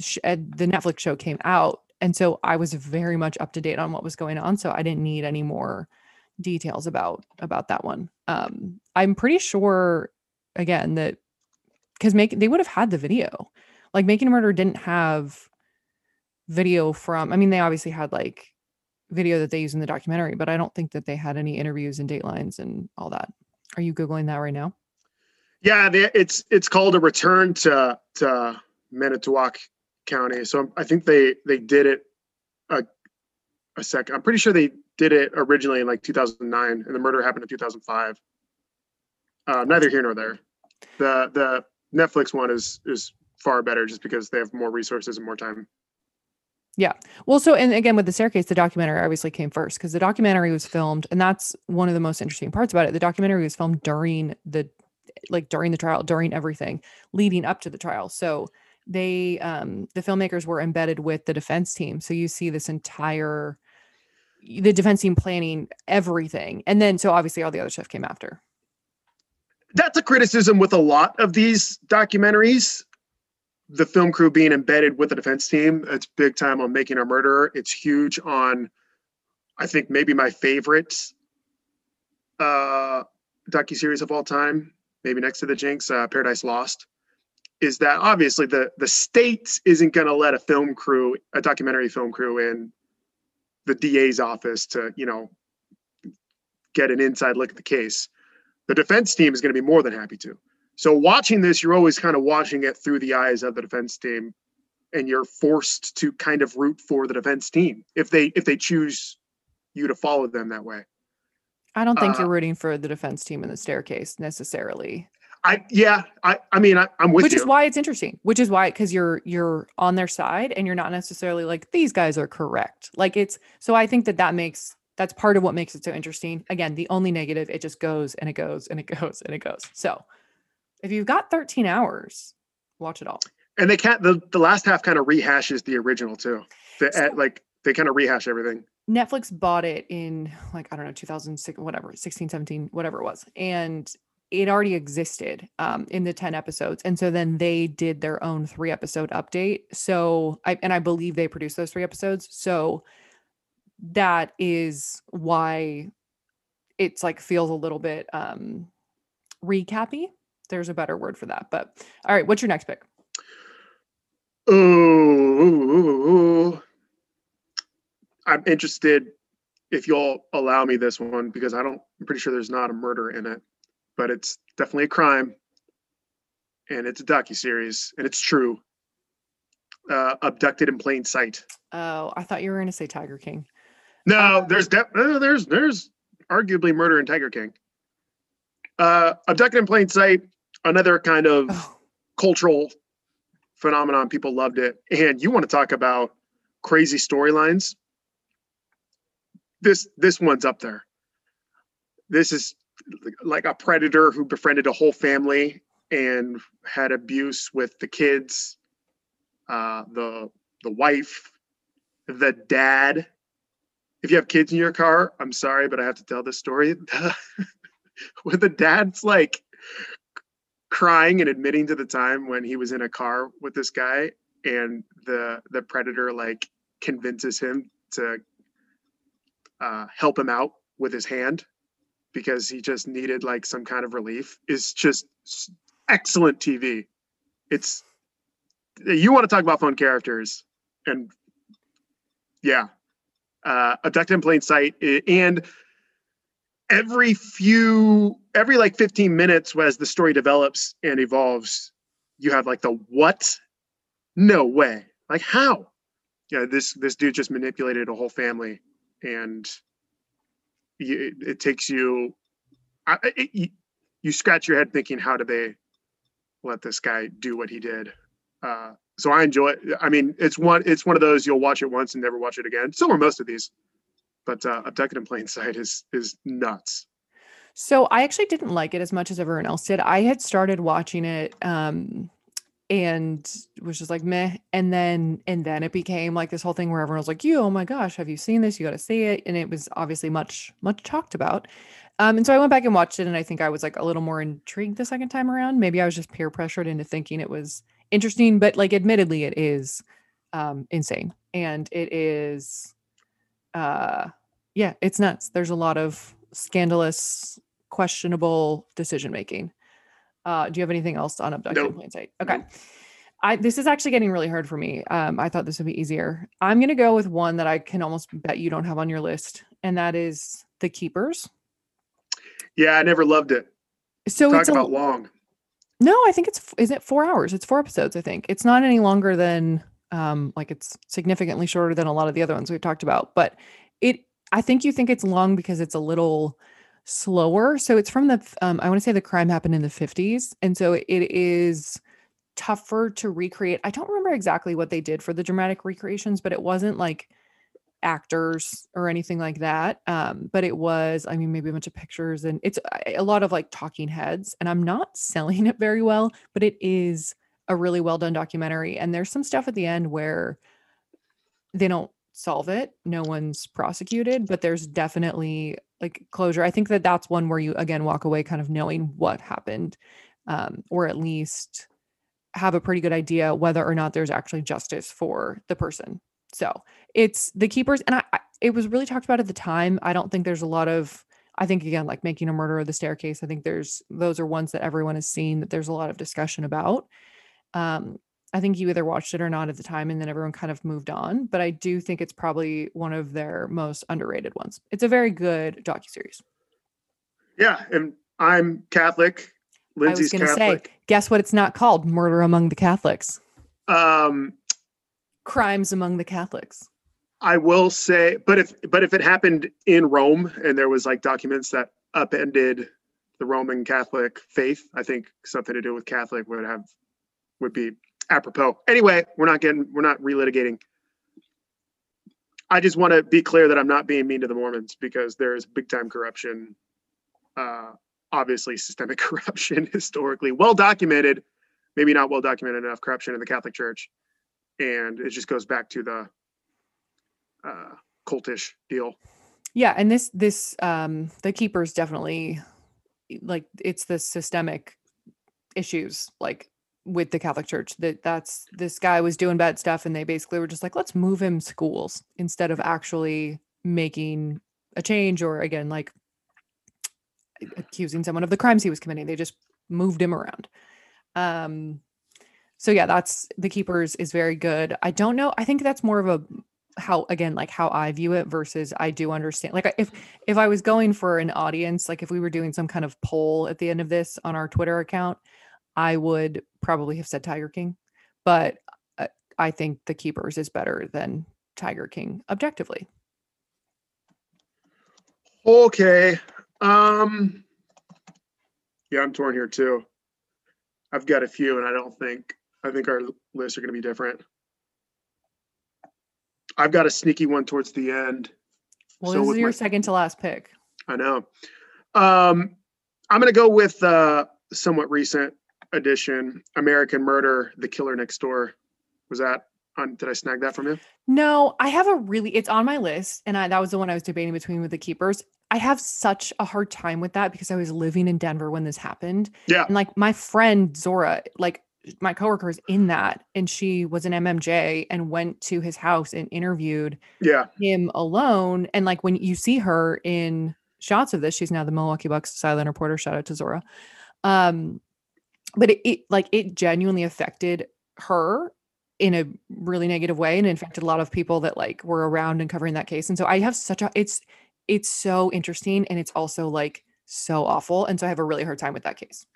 sh- uh, the Netflix show came out, and so I was very much up to date on what was going on. So I didn't need any more details about about that one. Um, I'm pretty sure again that because make they would have had the video like making a murder didn't have video from i mean they obviously had like video that they use in the documentary but i don't think that they had any interviews and datelines and all that are you googling that right now Yeah, it's it's called a return to to Manitowoc County. So I think they they did it a a second. I'm pretty sure they did it originally in like 2009, and the murder happened in 2005. Uh, neither here nor there. The the Netflix one is is far better just because they have more resources and more time. Yeah. Well so and again with the staircase the documentary obviously came first because the documentary was filmed and that's one of the most interesting parts about it the documentary was filmed during the like during the trial, during everything leading up to the trial. So they um the filmmakers were embedded with the defense team. So you see this entire the defense team planning everything. And then so obviously all the other stuff came after. That's a criticism with a lot of these documentaries. The film crew being embedded with the defense team. It's big time on making a murderer. It's huge on I think maybe my favorite uh docu series of all time, maybe next to the Jinx, uh, Paradise Lost, is that obviously the the state isn't going to let a film crew, a documentary film crew, in the DA's office to you know get an inside look at the case. The defense team is going to be more than happy to. So watching this, you're always kind of watching it through the eyes of the defense team, and you're forced to kind of root for the defense team if they if they choose you to follow them that way. I don't think Uh, you're rooting for the defense team in the staircase necessarily. I yeah, I I mean I, I'm with which you. is why it's interesting. Which is why because you're you're on their side and you're not necessarily like these guys are correct. Like it's so I think that that makes that's part of what makes it so interesting. Again, the only negative it just goes and it goes and it goes and it goes. So if you've got 13 hours, watch it all. and they can't the, the last half kind of rehashes the original too the, So- uh, like they kind of rehash everything Netflix bought it in like, I don't know, 2006, whatever, 16, 17, whatever it was. And it already existed um, in the 10 episodes. And so then they did their own three episode update. So I, and I believe they produced those three episodes. So that is why it's like feels a little bit um recappy. There's a better word for that. But all right, what's your next pick? ooh, i'm interested if you'll allow me this one because i don't i'm pretty sure there's not a murder in it but it's definitely a crime and it's a docu-series and it's true uh, abducted in plain sight Oh, I thought you were going to say Tiger King. No, Um, there's def- uh, there's there's arguably murder in Tiger King. Uh, abducted in plain sight, another kind of Oh, cultural phenomenon. People loved it, and you want to talk about crazy storylines? This this one's up there. This is like a predator who befriended a whole family and had abuse with the kids, uh, the the wife, the dad. If you have kids in your car, I'm sorry, but I have to tell this story. when the dad's like crying and admitting to the time when he was in a car with this guy and the the predator like convinces him to uh, help him out with his hand because he just needed like some kind of relief is just excellent TV. It's you want to talk about fun characters and yeah, uh, abducted in plain sight and every few every like 15 minutes as the story develops and evolves you have like the what? No way. Like how? Yeah this this dude just manipulated a whole family and you, it, takes you I, it, you scratch your head thinking how did they let this guy do what he did? Uh so i enjoy it i mean it's one it's one of those you'll watch it once and never watch it again. So are most of these but uh abducted in plain sight is is nuts. So I actually didn't like it as much as everyone else did. I had started watching it um and was just like meh. And then and then it became like this whole thing where everyone was like, you, oh my gosh, have you seen this? You gotta see it. And it was obviously much, much talked about. Um, and so I went back and watched it, and I think I was like a little more intrigued the second time around. Maybe I was just peer pressured into thinking it was interesting, but like admittedly, it is um insane. And it is uh yeah, it's nuts. There's a lot of scandalous, questionable decision making. Uh, do you have anything else on abduction in Nope. plain sight? Okay. Nope. I this is actually getting really hard for me. Um, I thought this would be easier. I'm gonna go with one that I can almost bet you don't have on your list, and that is the keepers. yeah i never loved it So talk it's a, about long no, I think it's is it four hours? It's four episodes. I think it's not any longer than um like it's significantly shorter than a lot of the other ones we've talked about. But it, I think you think it's long because it's a little slower. So it's from the um I want to say the crime happened in the 50s, and so it is tougher to recreate. I don't remember exactly what they did for the dramatic recreations, but it wasn't like actors or anything like that. Um, but it was, I mean, maybe a bunch of pictures and it's a lot of like talking heads. And I'm not selling it very well, but it is a really well done documentary. And there's some stuff at the end where they don't solve it. No one's prosecuted, but there's definitely like closure. I think that that's one where you again walk away kind of knowing what happened, um, or at least have a pretty good idea whether or not there's actually justice for the person. So it's the keepers, and I, I it was really talked about at the time. I don't think there's a lot of I think again, like making a murder of the staircase, I think there's those are ones that everyone has seen that there's a lot of discussion about. Um, I think you either watched it or not at the time, and then everyone kind of moved on. But I do think it's probably one of their most underrated ones. It's a very good docu series. Yeah, and I'm Catholic. Lindsay's I was going to say, guess what? It's not called Murder Among the Catholics. Um, crimes among the Catholics. I will say, but if but if it happened in Rome and there was like documents that upended the Roman Catholic faith, I think something to do with Catholic would have would be apropos. Anyway, we're not getting we're not relitigating. I just want to be clear that I'm not being mean to the Mormons because there is big time corruption, uh, obviously systemic corruption historically, well documented, maybe not well documented enough corruption in the Catholic Church, and it just goes back to the uh, cultish deal. Yeah, and this this um the keepers definitely like it's the systemic issues like with the Catholic Church that that's this guy was doing bad stuff and they basically were just like let's move him schools instead of actually making a change or again like accusing someone of the crimes he was committing. They just moved him around. Um so yeah that's the keepers is very good. I don't know i think that's more of a how again like how i view it versus i do understand like if if i was going for an audience like if we were doing some kind of poll at the end of this on our twitter account I would probably have said Tiger King, but uh, I think The Keepers is better than Tiger King objectively. Okay. Um yeah, I'm torn here too. I've got a few and I don't think I think our lists are going to be different. I've got a sneaky one towards the end. Well, so this is your my, second to last pick. I know. Um I'm going to go with uh somewhat recent edition, American Murder: The Killer Next Door. Was that on? Did I snag that from you? No, I have a really. It's on my list, and I, that was the one I was debating between with the keepers. I have such a hard time with that because I was living in Denver when this happened. Yeah, and like my friend Zora, like my coworker is in that, and she was an MMJ and went to his house and interviewed yeah him alone. And like when you see her in shots of this, she's now the Milwaukee Bucks sideline reporter. Shout out to Zora. Um, but it, it like it genuinely affected her in a really negative way and infected a lot of people that like were around and covering that case and so i have such a it's it's so interesting and it's also like so awful and so i have a really hard time with that case.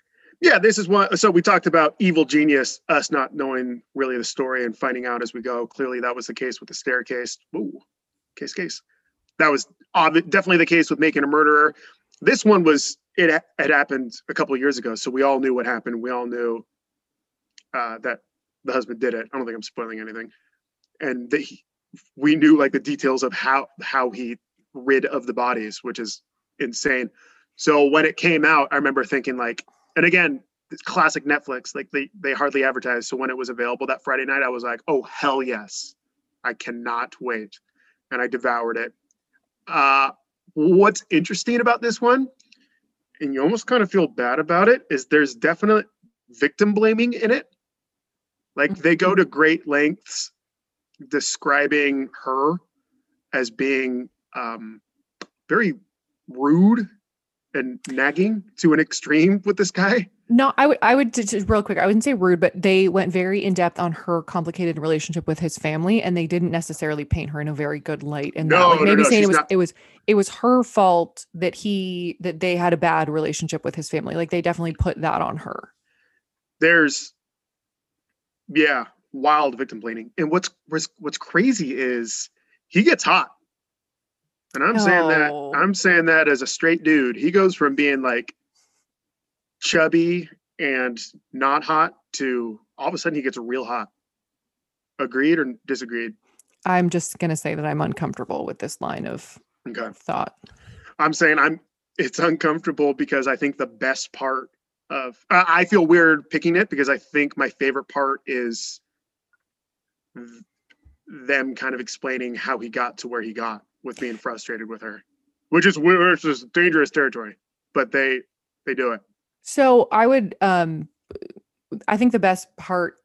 Yeah this is one so we talked about evil genius us not knowing really the story and finding out as we go. Clearly that was the case with the staircase. Ooh, case case. That was definitely the case with making a murderer. This one was it had happened a couple years ago, so we all knew what happened. We all knew uh, that the husband did it. I don't think I'm spoiling anything, and they, we knew like the details of how how he rid of the bodies, which is insane. So when it came out, I remember thinking like, and again, classic Netflix, like they they hardly advertise. So when it was available that Friday night, I was like, oh hell yes, I cannot wait, and I devoured it. Uh, what's interesting about this one and you almost kind of feel bad about it is there's definite victim blaming in it. Like they go to great lengths describing her as being um, very rude and nagging to an extreme with this guy no, I would, I would just real quick. I wouldn't say rude, but they went very in depth on her complicated relationship with his family, and they didn't necessarily paint her in a very good light. And no, like maybe no, no, saying it was not... it was it was her fault that he that they had a bad relationship with his family. Like they definitely put that on her. There's, yeah, wild victim blaming, and what's what's what's crazy is he gets hot, and I'm no. saying that I'm saying that as a straight dude, he goes from being like chubby and not hot to all of a sudden he gets real hot. Agreed or disagreed? I'm just gonna say that I'm uncomfortable with this line of Okay. thought. I'm saying I'm it's uncomfortable because I think the best part of I I feel weird picking it because I think my favorite part is th- them kind of explaining how he got to where he got with being frustrated with her, which is which is dangerous territory. But they they do it. So I would um I think the best part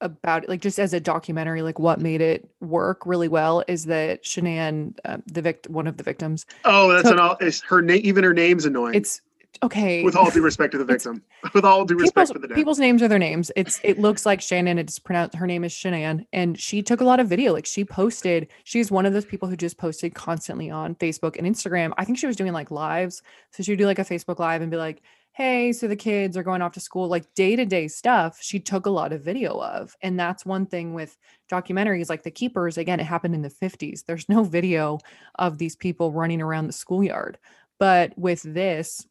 about it, like just as a documentary, like what made it work really well is that Shanann, um, the vict one of the victims, Oh, that's So- an all. It's her name. Even her name's annoying. it's okay. with all due respect to the victim. With all due respect for the dead. people's names are their names. It's it looks like Shannon. It's pronounced her name is Shanann, and she took a lot of video. Like she posted. She's one of those people who just posted constantly on Facebook and Instagram. I think she was doing like lives. So she would do like a Facebook live and be like, "Hey, so the kids are going off to school." Like day to day stuff. She took a lot of video of, and that's one thing with documentaries like The Keepers. Again, it happened in the fifties. There's no video of these people running around the schoolyard, but with this,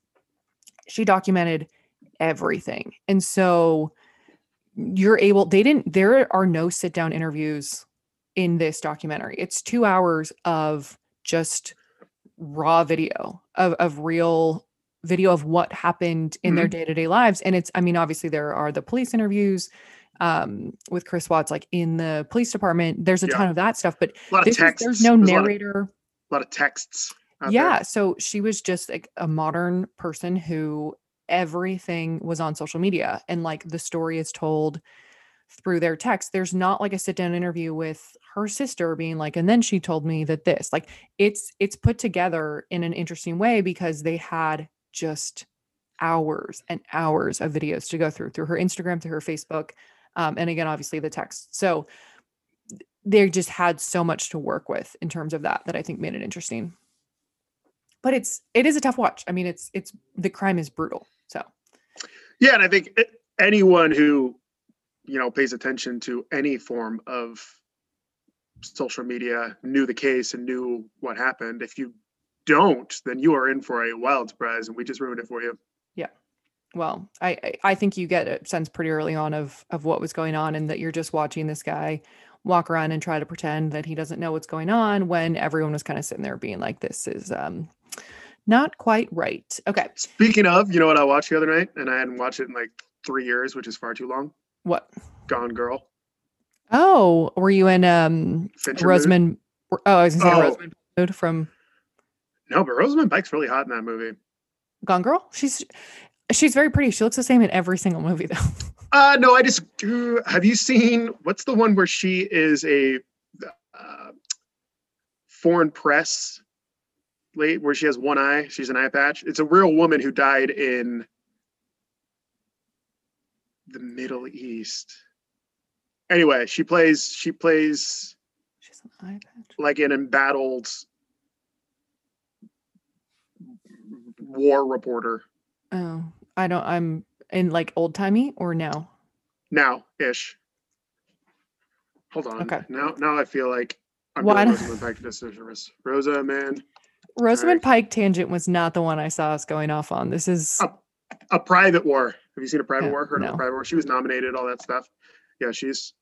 she documented everything. And so you're able, they didn't, there are no sit down interviews in this documentary. It's two hours of just raw video of, of real video of what happened in their day to day lives. And it's, I mean, obviously there are the police interviews um with Chris Watts like in the police department there's a Yeah. ton of that stuff but a lot of this is, there's no There's a lot of- narrator A lot of texts. yeah there. so she was just like a modern person who everything was on social media and like the story is told through their text there's not like a sit down interview with her sister being like and then she told me that this like it's it's put together in an interesting way because they had just hours and hours of videos to go through through her instagram through her facebook um, and again obviously the text. So they just had so much to work with in terms of that that i think made it interesting. But it's it is a tough watch. I mean it's it's the crime is brutal so. Yeah, and I think anyone who, you know, pays attention to any form of social media knew the case and knew what happened. If you don't, then you are in for a wild surprise, and we just ruined it for you. Yeah. Well I, I think you get a sense pretty early on of of what was going on and that you're just watching this guy walk around and try to pretend that he doesn't know what's going on when everyone was kind of sitting there being like this is um not quite right okay Speaking of, you know what I watched the other night, and I hadn't watched it in like three years, which is far too long. what Gone Girl. oh were you in um Fincher mood. rosamund oh i was gonna say Oh. rosamund from No, but Rosamund Pike's really hot in that movie. gone girl she's she's very pretty she looks the same in every single movie though Uh no, I just uh, have you seen what's the one where she is a uh, foreign press late where she has one eye, she's an eye patch. It's a real woman who died in the Middle East. Anyway, she plays she plays she's an eye patch like an embattled war reporter oh i don't i'm in like old timey or now now ish. Hold on. Okay. Now now I feel like I'm Why doing Rosamund Pike disservice. Rosa, man, Rosamund Pike tangent was not the one I saw us going off on. This is Oh, a private war. Have you seen a private Yeah, war? Heard of no. a private war? She was nominated, all that stuff. Yeah, she's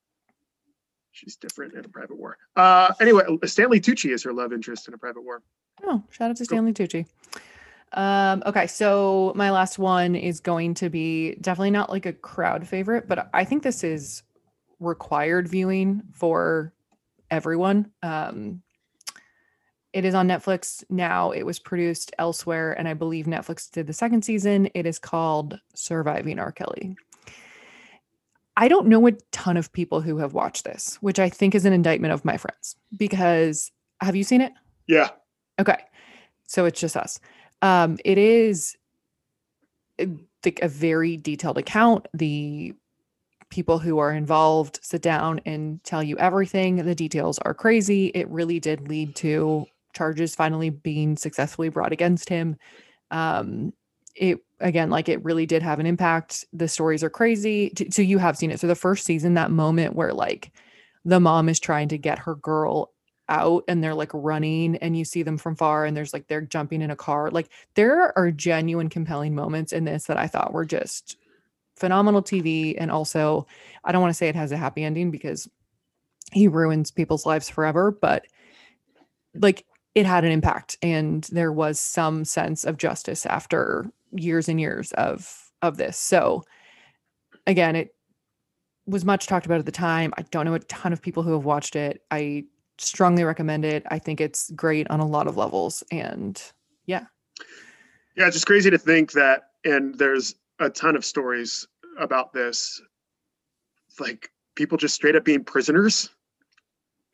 she's different in a private war. Uh anyway, Stanley Tucci is her love interest in a private war. oh, shout out to Stanley Tucci. Um, okay, so my last one is going to be definitely not like a crowd favorite, but I think this is required viewing for everyone. Um, it is on Netflix now. It was produced elsewhere, and I believe Netflix did the second season. It is called Surviving R. Kelly. I don't know a ton of people who have watched this, which I think is an indictment of my friends because have you seen it? Yeah. Okay. So it's just us. Um, it is uh, like a very detailed account. The people who are involved sit down and tell you everything. The details are crazy. It really did lead to charges finally being successfully brought against him. Um, it again, like it really did have an impact. The stories are crazy. So you have seen it. So the first season, that moment where like the mom is trying to get her girl out and they're like running and you see them from far and there's like they're jumping in a car. Like there are genuine compelling moments in this that I thought were just phenomenal TV. And also, I don't want to say it has a happy ending because he ruins people's lives forever, but like it had an impact and there was some sense of justice after years and years of of this. So again, it was much talked about at the time. I don't know a ton of people who have watched it. I strongly recommend it. I think it's great on a lot of levels and yeah. Yeah, it's just crazy to think that and there's a ton of stories about this like people just straight up being prisoners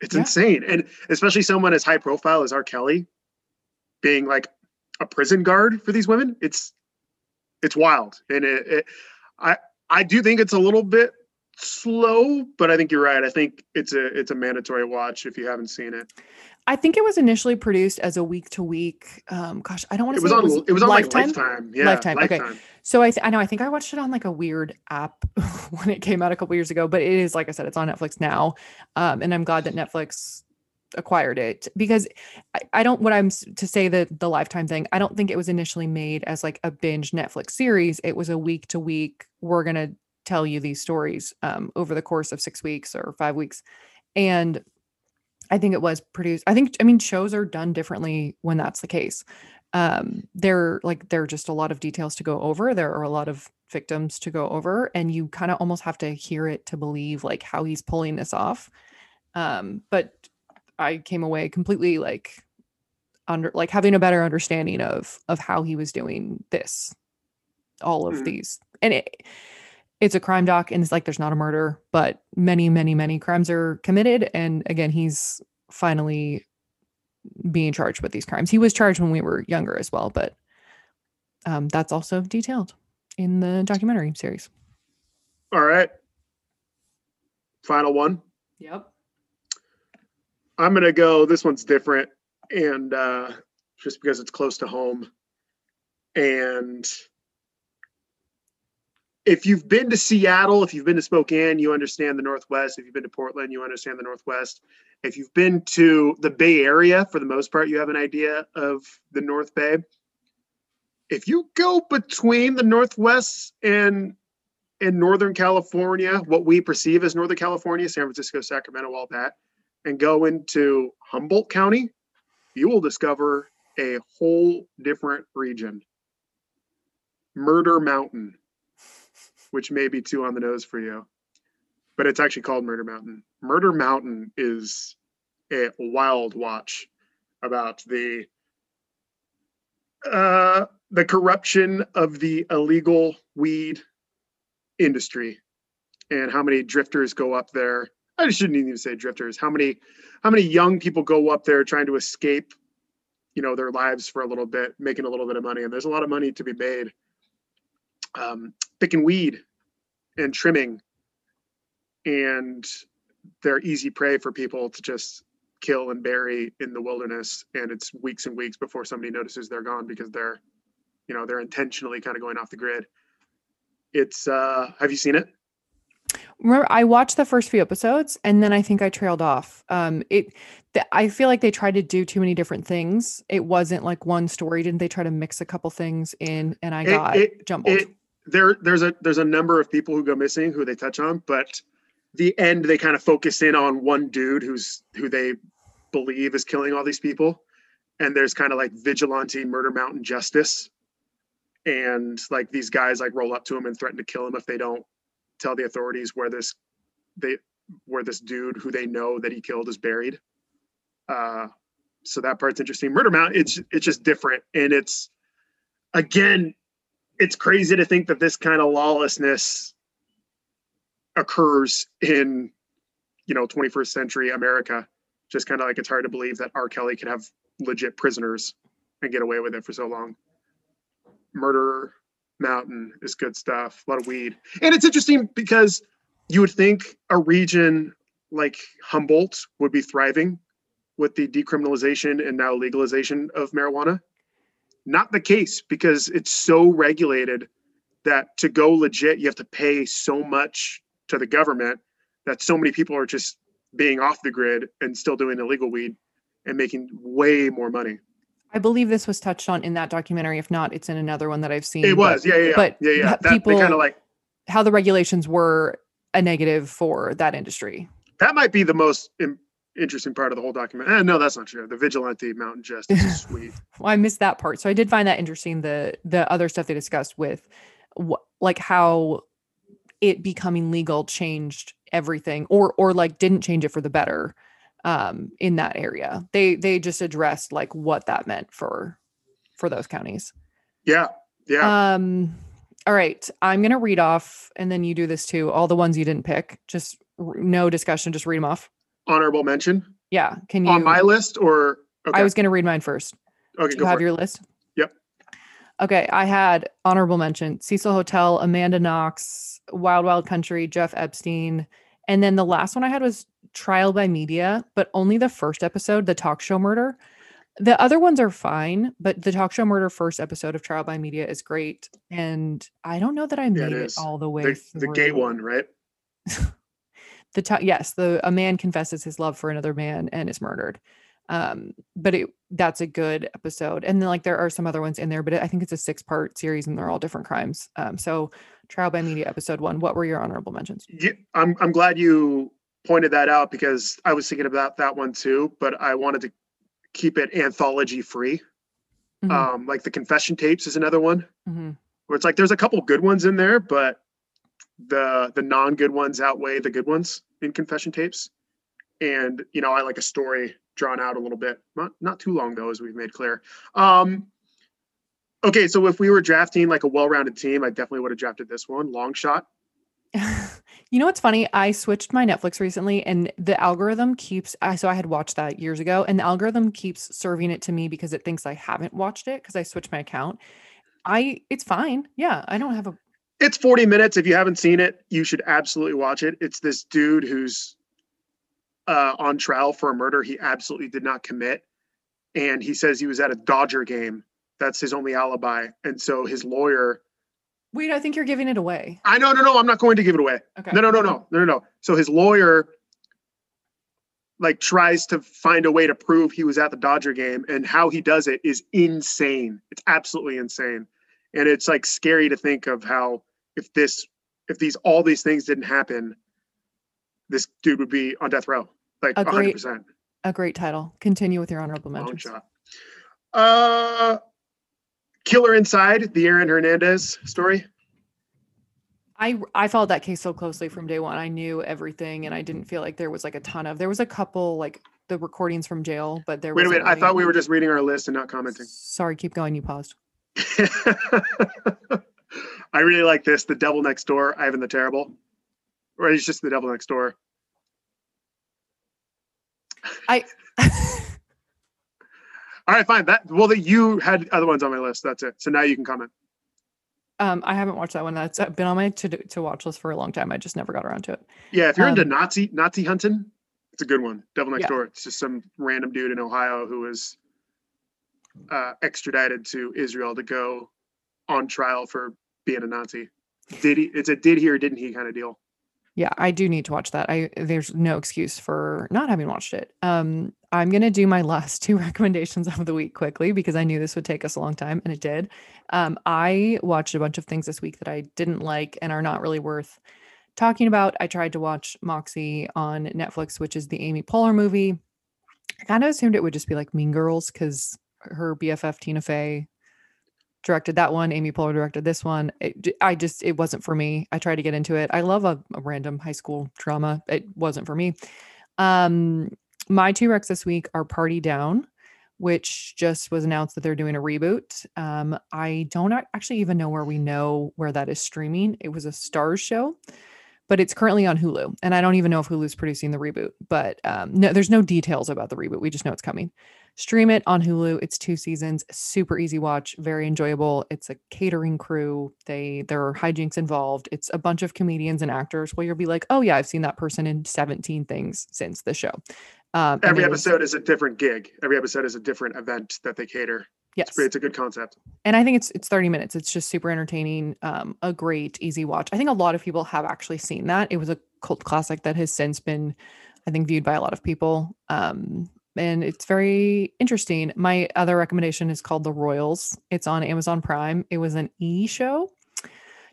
it's yeah. insane. And especially someone as high profile as R. Kelly being like a prison guard for these women. It's it's wild. And it, it I I do think it's a little bit slow, but I think you're right. I think it's a it's a mandatory watch if you haven't seen it. I think it was initially produced as a week to week. Um, gosh, I don't want to. It was on. It was, it was on Lifetime. Like Lifetime. Yeah, Lifetime. Lifetime. Okay, so I th- I know I think I watched it on like a weird app when it came out a couple years ago, but it is like I said, it's on Netflix now, um, and I'm glad that Netflix acquired it because I, I don't what I'm to say that the Lifetime thing. I don't think it was initially made as like a binge Netflix series. It was a week to week. We're gonna tell you these stories um, over the course of six weeks or five weeks, and I think it was produced. I think I mean shows are done differently when that's the case. Um, there like there are just a lot of details to go over. There are a lot of victims to go over, and you kind of almost have to hear it to believe like how he's pulling this off. Um, but I came away completely like under like having a better understanding of of how he was doing this, all of mm-hmm. these, and it it's a crime doc and it's like there's not a murder, but many, many, many crimes are committed. And again, he's finally being charged with these crimes. He was charged when we were younger as well, but um, that's also detailed in the documentary series. All right. Final one. Yep. I'm going to go. This one's different. And uh, just because it's close to home. And if you've been to Seattle, if you've been to Spokane, you understand the Northwest. If you've been to Portland, you understand the Northwest. If you've been to the Bay Area, for the most part, you have an idea of the North Bay. If you go between the Northwest and in Northern California, what we perceive as Northern California, San Francisco, Sacramento, all that, and go into Humboldt County, you will discover a whole different region. Murder Mountain which may be too on the nose for you, but it's actually called Murder Mountain. Murder Mountain is a wild watch about the uh, the corruption of the illegal weed industry and how many drifters go up there. I shouldn't even say drifters. How many how many young people go up there trying to escape, you know, their lives for a little bit, making a little bit of money, and there's a lot of money to be made um, picking weed and trimming, and they're easy prey for people to just kill and bury in the wilderness. And it's weeks and weeks before somebody notices they're gone because they're, you know, they're intentionally kind of going off the grid. It's uh have you seen it? Remember, I watched the first few episodes and then I think I trailed off. Um, it, th- I feel like they tried to do too many different things. It wasn't like one story. Didn't they try to mix a couple things in? And I got it, it, jumbled. It, there there's a there's a number of people who go missing who they touch on, but the end they kind of focus in on one dude who's who they believe is killing all these people, and there's kind of like vigilante murder mountain justice, and like these guys like roll up to him and threaten to kill him if they don't tell the authorities where this they where this dude who they know that he killed is buried. Uh, so that part's interesting. Murder Mountain, it's it's just different, and it's again it's crazy to think that this kind of lawlessness occurs in you know 21st century america. Just kind of like it's hard to believe that r. Kelly could have legit prisoners and get away with it for so long. Murder mountain is good stuff a lot of weed. And it's interesting because you would think a region like humboldt would be thriving with the decriminalization and now legalization of marijuana not the case because it's so regulated that to go legit, you have to pay so much to the government that so many people are just being off the grid and still doing illegal weed and making way more money. I believe this was touched on in that documentary. If not, it's in another one that I've seen. It was, but, yeah, yeah, but yeah, yeah. That, people kind of like how the regulations were a negative for that industry. That might be the most im- interesting part of the whole document. Eh, no, that's not true. The vigilante mountain justice is sweet. Well, I missed that part. So I did find that interesting. The the other stuff they discussed with what like how it becoming legal changed everything or or like didn't change it for the better um in that area. They they just addressed like what that meant for for those counties. Yeah, yeah. Um all right, I'm going to read off and then you do this too. All the ones you didn't pick. Just no discussion, just read them off. Honorable mention Yeah, can you on my list, or okay, I was going to read mine first. okay, Do you have for it. your list? Yep. Okay, I had honorable mention: Cecil Hotel, Amanda Knox, Wild Wild Country, Jeff Epstein, and then the last one I had was Trial by Media, but only the first episode, the talk show murder. The other ones are fine, but the talk show murder first episode of Trial by Media is great, and I don't know that I it made it, is. all the way The, the gay one, right? the to- yes the a man confesses his love for another man and is murdered. Um but it that's a good episode. And then like there are some other ones in there but i think it's a six part series and they're all different crimes. Um so trial by media episode one what were your honorable mentions? Yeah, I'm I'm glad you pointed that out because I was thinking about that one too, but I wanted to keep it anthology free. Mhm, Um, like the confession tapes is another one. Mhm. where it's like there's a couple good ones in there, but the the non good ones outweigh the good ones in confession tapes. And you know, I like a story drawn out a little bit, not not too long though, as we've made clear. Um, okay, so if we were drafting like a well-rounded team, I definitely would have drafted this one, long shot. you know what's funny i switched my netflix recently and the algorithm keeps I so i had watched that years ago and the algorithm keeps serving it to me because it thinks i haven't watched it because i switched my account i it's fine yeah i don't have a it's 40 minutes. If you haven't seen it, you should absolutely watch it. It's this dude who's uh, on trial for a murder he absolutely did not commit. And he says he was at a Dodger game. That's his only alibi. And so his lawyer, wait i think you're giving it away I know, no, no, I'm not going to give it away. okay No, no, no, no, no, no, no. So his lawyer like tries to find a way to prove he was at the Dodger game and how he does it is insane. It's absolutely insane. And it's like scary to think of how if this if these all these things didn't happen, this dude would be on death row. Like A 100% A great title. Continue with your honorable long shot. Uh Killer Inside, the Aaron Hernandez story. I I followed that case so closely from day one. I knew everything, and I didn't feel like there was like a ton of. There was a couple like the recordings from jail, but there Wait a minute. I thought we were just reading our list and not commenting. Sorry, keep going. You paused. I really like this. The Devil Next Door, Ivan the Terrible. Or he's just the Devil Next Door. I. All right, fine. That well, that you had other ones on my list. That's it. So now you can comment. um, I haven't watched that one. That's been on my to to watch list for a long time. I just never got around to it. Yeah, if you're into Um, Nazi Nazi hunting, it's a good one. Devil Next Yeah. Door. It's just some random dude in Ohio who was uh, extradited to Israel to go on trial for being a Nazi. Did he? It's a did he or didn't he kind of deal. Yeah, I do need to watch that. I there's no excuse for not having watched it. Um, I'm gonna do my last two recommendations of the week quickly because I knew this would take us a long time, and it did. Um, I watched a bunch of things this week that I didn't like and are not really worth talking about. I tried to watch Moxie on Netflix, which is the Amy Poehler movie. I kind of assumed it would just be like Mean Girls because her BFF Tina Fey directed that one. Amy Poehler directed this one. It, I just it wasn't for me. I tried to get into it. I love a, a random high school drama. It wasn't for me. Um, my two recs this week are Party Down, which just was announced that they're doing a reboot. Um, I don't actually even know where we know where that is streaming. It was a Starz show, but it's currently on Hulu, and I don't even know if Hulu's producing the reboot. But um, no, there's no details about the reboot. We just know it's coming. Stream it on Hulu. It's two seasons, super easy watch, very enjoyable. It's a catering crew. They there are hijinks involved. It's a bunch of comedians and actors. Well, you'll be like, oh yeah, I've seen that person in 17 things since the show. Um, Every episode is a different gig. Every episode is a different event that they cater. yes, It's, it's a good concept. and I think it's it's 30 minutes. It's just super entertaining. Um, a great easy watch. I think a lot of people have actually seen that. It was a cult classic that has since been, I think, viewed by a lot of people. Um, and it's very interesting. My other recommendation is called The Royals. It's on Amazon Prime. It was an e show.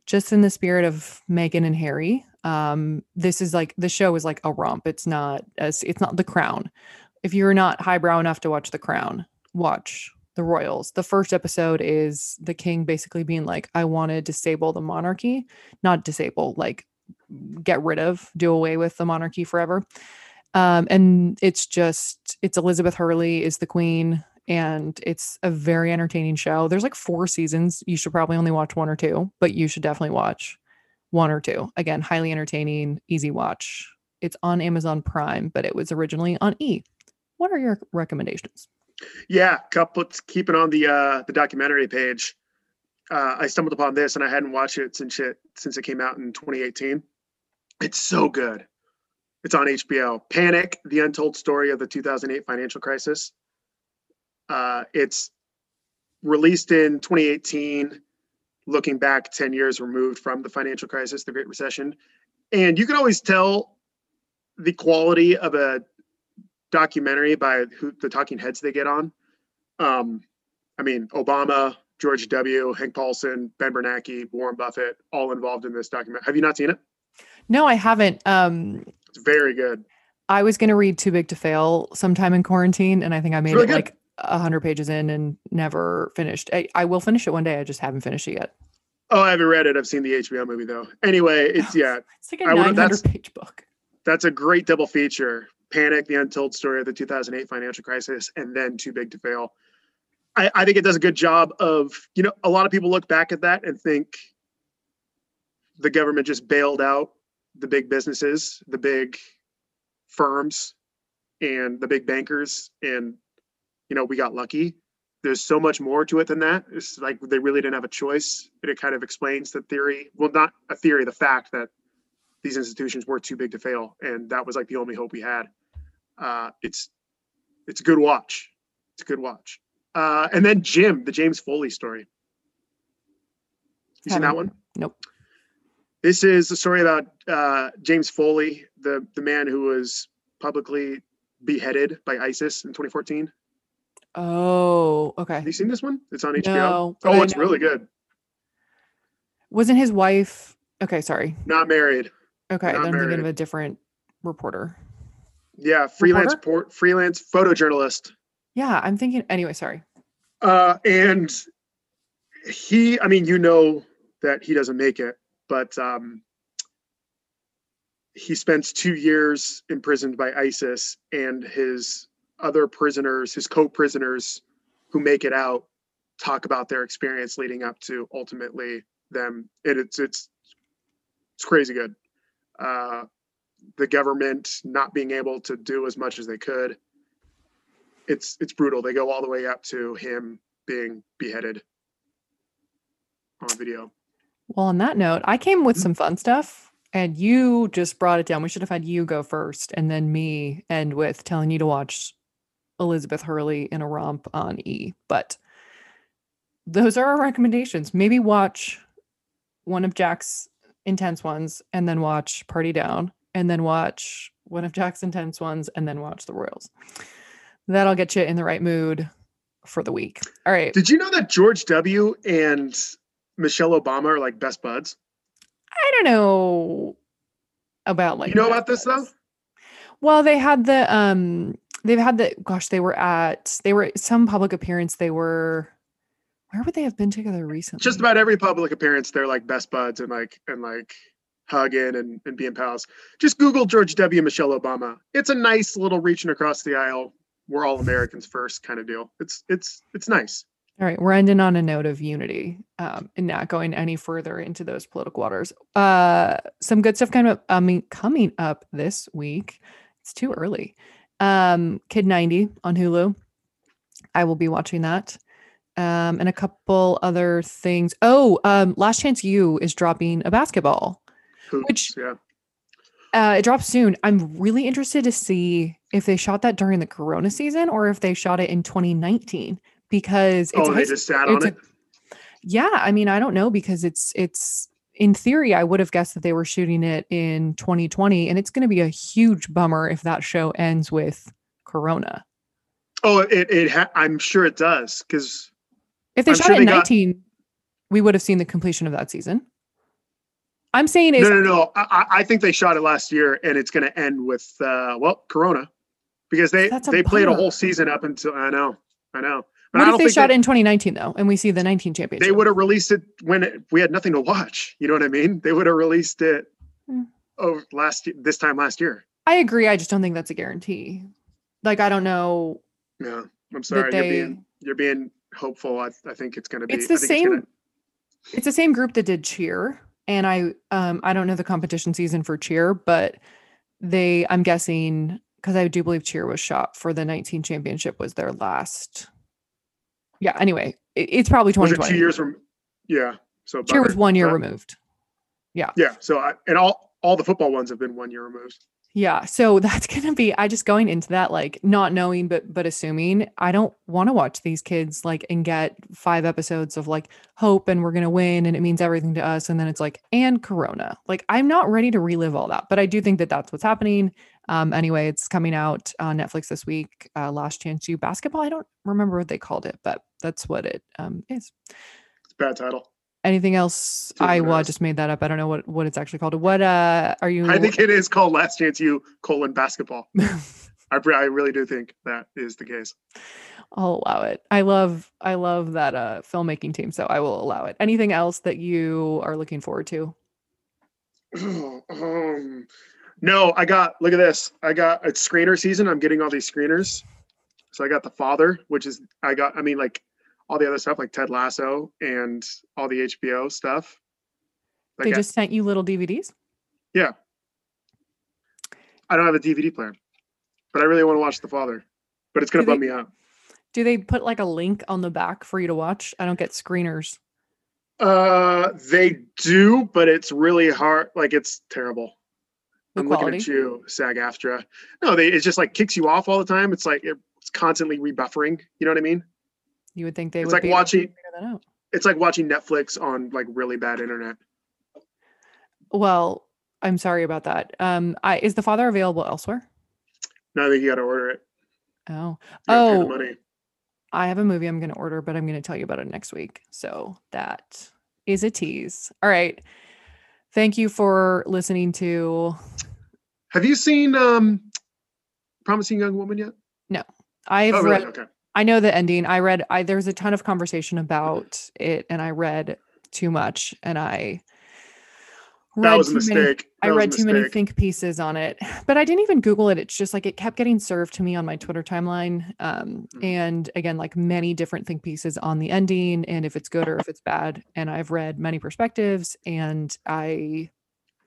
just in the spirit of Meghan and Harry, um, this is like the show is like a romp. It's not as it's not The Crown. If you're not highbrow enough to watch The Crown, watch the royals. The first episode is the king basically being like, I want to disable the monarchy, not disable, like get rid of, do away with the monarchy forever. Um, and it's just, it's Elizabeth Hurley is the queen, and it's a very entertaining show. There's like four seasons. You should probably only watch one or two, but you should definitely watch one or two. Again, highly entertaining, easy watch. It's on Amazon Prime, but it was originally on E. What are your recommendations? Yeah, couple keeping on the uh the documentary page. Uh, I stumbled upon this and I hadn't watched it since it since it came out in 2018. It's so good. It's on HBO. Panic: The Untold Story of the 2008 Financial Crisis. Uh, it's released in 2018, looking back 10 years removed from the financial crisis, the Great Recession, and you can always tell the quality of a documentary by who the talking heads they get on. Um, I mean, Obama, George W., Hank Paulson, Ben Bernanke, Warren Buffett, all involved in this document. Have you not seen it? No, I haven't. Um, it's very good. I was going to read Too Big to Fail sometime in quarantine, and I think I made really it good. like a hundred pages in and never finished. I, I will finish it one day. I just haven't finished it yet. Oh, I haven't read it. I've seen the HBO movie though. Anyway, it's yeah, it's like a nine hundred page book. That's a great double feature. Panic, the untold story of the 2008 financial crisis, and then Too Big to Fail. I, I think it does a good job of, you know, a lot of people look back at that and think the government just bailed out the big businesses, the big firms, and the big bankers, and you know, we got lucky. There's so much more to it than that. It's like they really didn't have a choice. And it kind of explains the theory. Well, not a theory, the fact that these institutions were too big to fail. And that was like the only hope we had uh, it's it's a good watch. It's a good watch. Uh, and then Jim, the James Foley story. You seen that one? Nope. This is a story about uh, James Foley, the the man who was publicly beheaded by ISIS in 2014. Oh, okay. Have you seen this one? It's on HBO. No, oh, it's really good. Wasn't his wife? Okay, sorry. Not married. Okay, Not then I'm thinking of a different reporter. Yeah, freelance port, freelance photojournalist. Yeah, I'm thinking. Anyway, sorry. Uh, and he, I mean, you know that he doesn't make it, but um, he spends two years imprisoned by ISIS, and his other prisoners, his co-prisoners who make it out, talk about their experience leading up to ultimately them. And it's it's it's crazy good. Uh, the government not being able to do as much as they could. It's it's brutal. They go all the way up to him being beheaded on video. Well, on that note, I came with mm-hmm. some fun stuff and you just brought it down. We should have had you go first and then me end with telling you to watch Elizabeth Hurley in a romp on E. But those are our recommendations. Maybe watch one of Jack's intense ones and then watch Party Down and then watch one of Jack's intense ones and then watch the Royals. That'll get you in the right mood for the week. All right. Did you know that George W. and Michelle Obama are like best buds? I don't know about like You know about this though? Well, they had the um they've had the gosh, they were at they were some public appearance they were where would they have been together recently? Just about every public appearance they're like best buds and like and like hugging and, and being pals. Just Google George W. Michelle Obama. It's a nice little reaching across the aisle. We're all Americans first kind of deal. It's it's it's nice. All right, we're ending on a note of unity um, and not going any further into those political waters. Uh, some good stuff kind of I mean coming up this week. It's too early. Um, Kid 90 on Hulu. I will be watching that. Um, and a couple other things. Oh, um, Last Chance U is dropping a basketball Hoops, which yeah. Uh, it drops soon. I'm really interested to see if they shot that during the Corona season or if they shot it in 2019 because it's oh, they just sat on a, it. Yeah, I mean, I don't know because it's it's in theory, I would have guessed that they were shooting it in 2020, and it's going to be a huge bummer if that show ends with Corona. Oh, it, it ha- I'm sure it does because if they I'm shot sure it in 19, got- we would have seen the completion of that season. I'm saying is No, no, no. I, I- think they shot it last year, and it's going to end with uh, well, Corona, because they they played a whole season up until I know, I know. But I what if they shot they, in 2019 though, and we see the 19 championship? they would have released it when it, we had nothing to watch. You know what I mean? They would have released it Hmm. oh last this time last year. I agree. I just don't think that's a guarantee. Like I don't know. Yeah, I'm sorry. they- You're being you're being hopeful. I, I think it's going to be. It's the same. gonna- It's the same group that did cheer, and I um I don't know the competition season for cheer, but they I'm guessing because I do believe cheer was shot for the 19 championship was their last. Yeah. Anyway, it- it's probably it 2020. two years from? Yeah. So cheer was one year But- removed. Yeah. Yeah. So I, and all all the football ones have been one year removed. Yeah, so that's gonna be I just going into that like not knowing but but assuming I don't want to watch these kids like and get five episodes of like hope and we're gonna win and it means everything to us and then it's like and Corona like I'm not ready to relive all that but I do think that that's what's happening. Um, anyway, it's coming out on Netflix this week. Uh, Last Chance U Basketball. I don't remember what they called it, but that's what it um is. It's a bad title. Anything else? I well, I just made that up. I don't know what what it's actually called. What uh are you? I think it is called Last Chance U colon basketball. I, I really do think that is the case. I'll allow it. I love I love that uh filmmaking team, so I will allow it. Anything else that you are looking forward to? um, no, I got. Look at this. I got it's screener season. I'm getting all these screeners. So I got the Father, which is I got. I mean, like all the other stuff, like Ted Lasso and all the HBO stuff. They Like, I- just sent you little DVDs. Yeah. I don't have a DVD player, but I really want to watch the Father. But it's gonna Do they- bum me out. Do they put like a link on the back for you to watch? I don't get screeners. Uh, they do, but it's really hard. Like it's terrible. The I'm quality. looking at you, SAG AFTRA. No, they it's just like kicks you off all the time. It's like it's constantly rebuffering. You know what I mean? You would think they It's would like be able to watching- figure that out. It's like watching Netflix on like really bad internet. Well, I'm sorry about that. Um, I is the father available elsewhere? No, I think you got to order it. Oh, Oh. money. I have a movie I'm going to order, but I'm going to tell you about it next week. So that is a tease. All right. Thank you for listening to. Have you seen um, Promising Young Woman yet? No, I've oh, really? read. Okay. I know the ending. I read. I there was a ton of conversation about it, and I read too much, and I. That was a too many- I read too many think pieces on it, but I didn't even Google it. It's just like it kept getting served to me on my Twitter timeline. Um, Mhm. and again, like many different think pieces on the ending and if it's good or if it's bad. And I've read many perspectives, and I,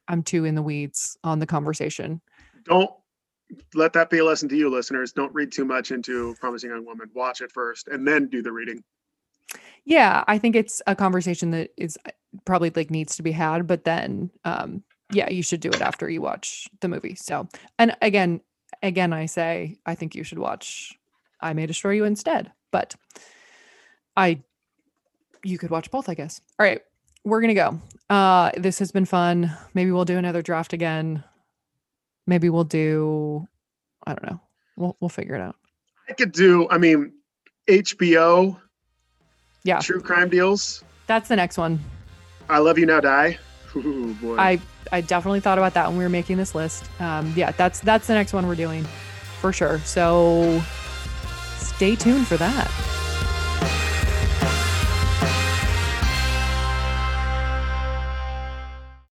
I'm too in the weeds on the conversation. Don't let that be a lesson to you, listeners. Don't read too much into Promising Young Woman. Watch it first, and then do the reading. Yeah, I think it's a conversation that is uh, probably like needs to be had, but then um yeah, you should do it after you watch the movie. So, and again, again I say I think you should watch I May Destroy You instead, but I you could watch both, I guess. All right, we're to go. Uh this has been fun. Maybe we'll do another draft again. Maybe we'll do I don't know. We'll we'll figure it out. I could do. I mean, HBO. Yeah. True crime deals. That's the next one. I love you now. Die. Ooh, boy. I I definitely thought about that when we were making this list. Um, yeah, that's that's the next one we're doing for sure. So stay tuned for that.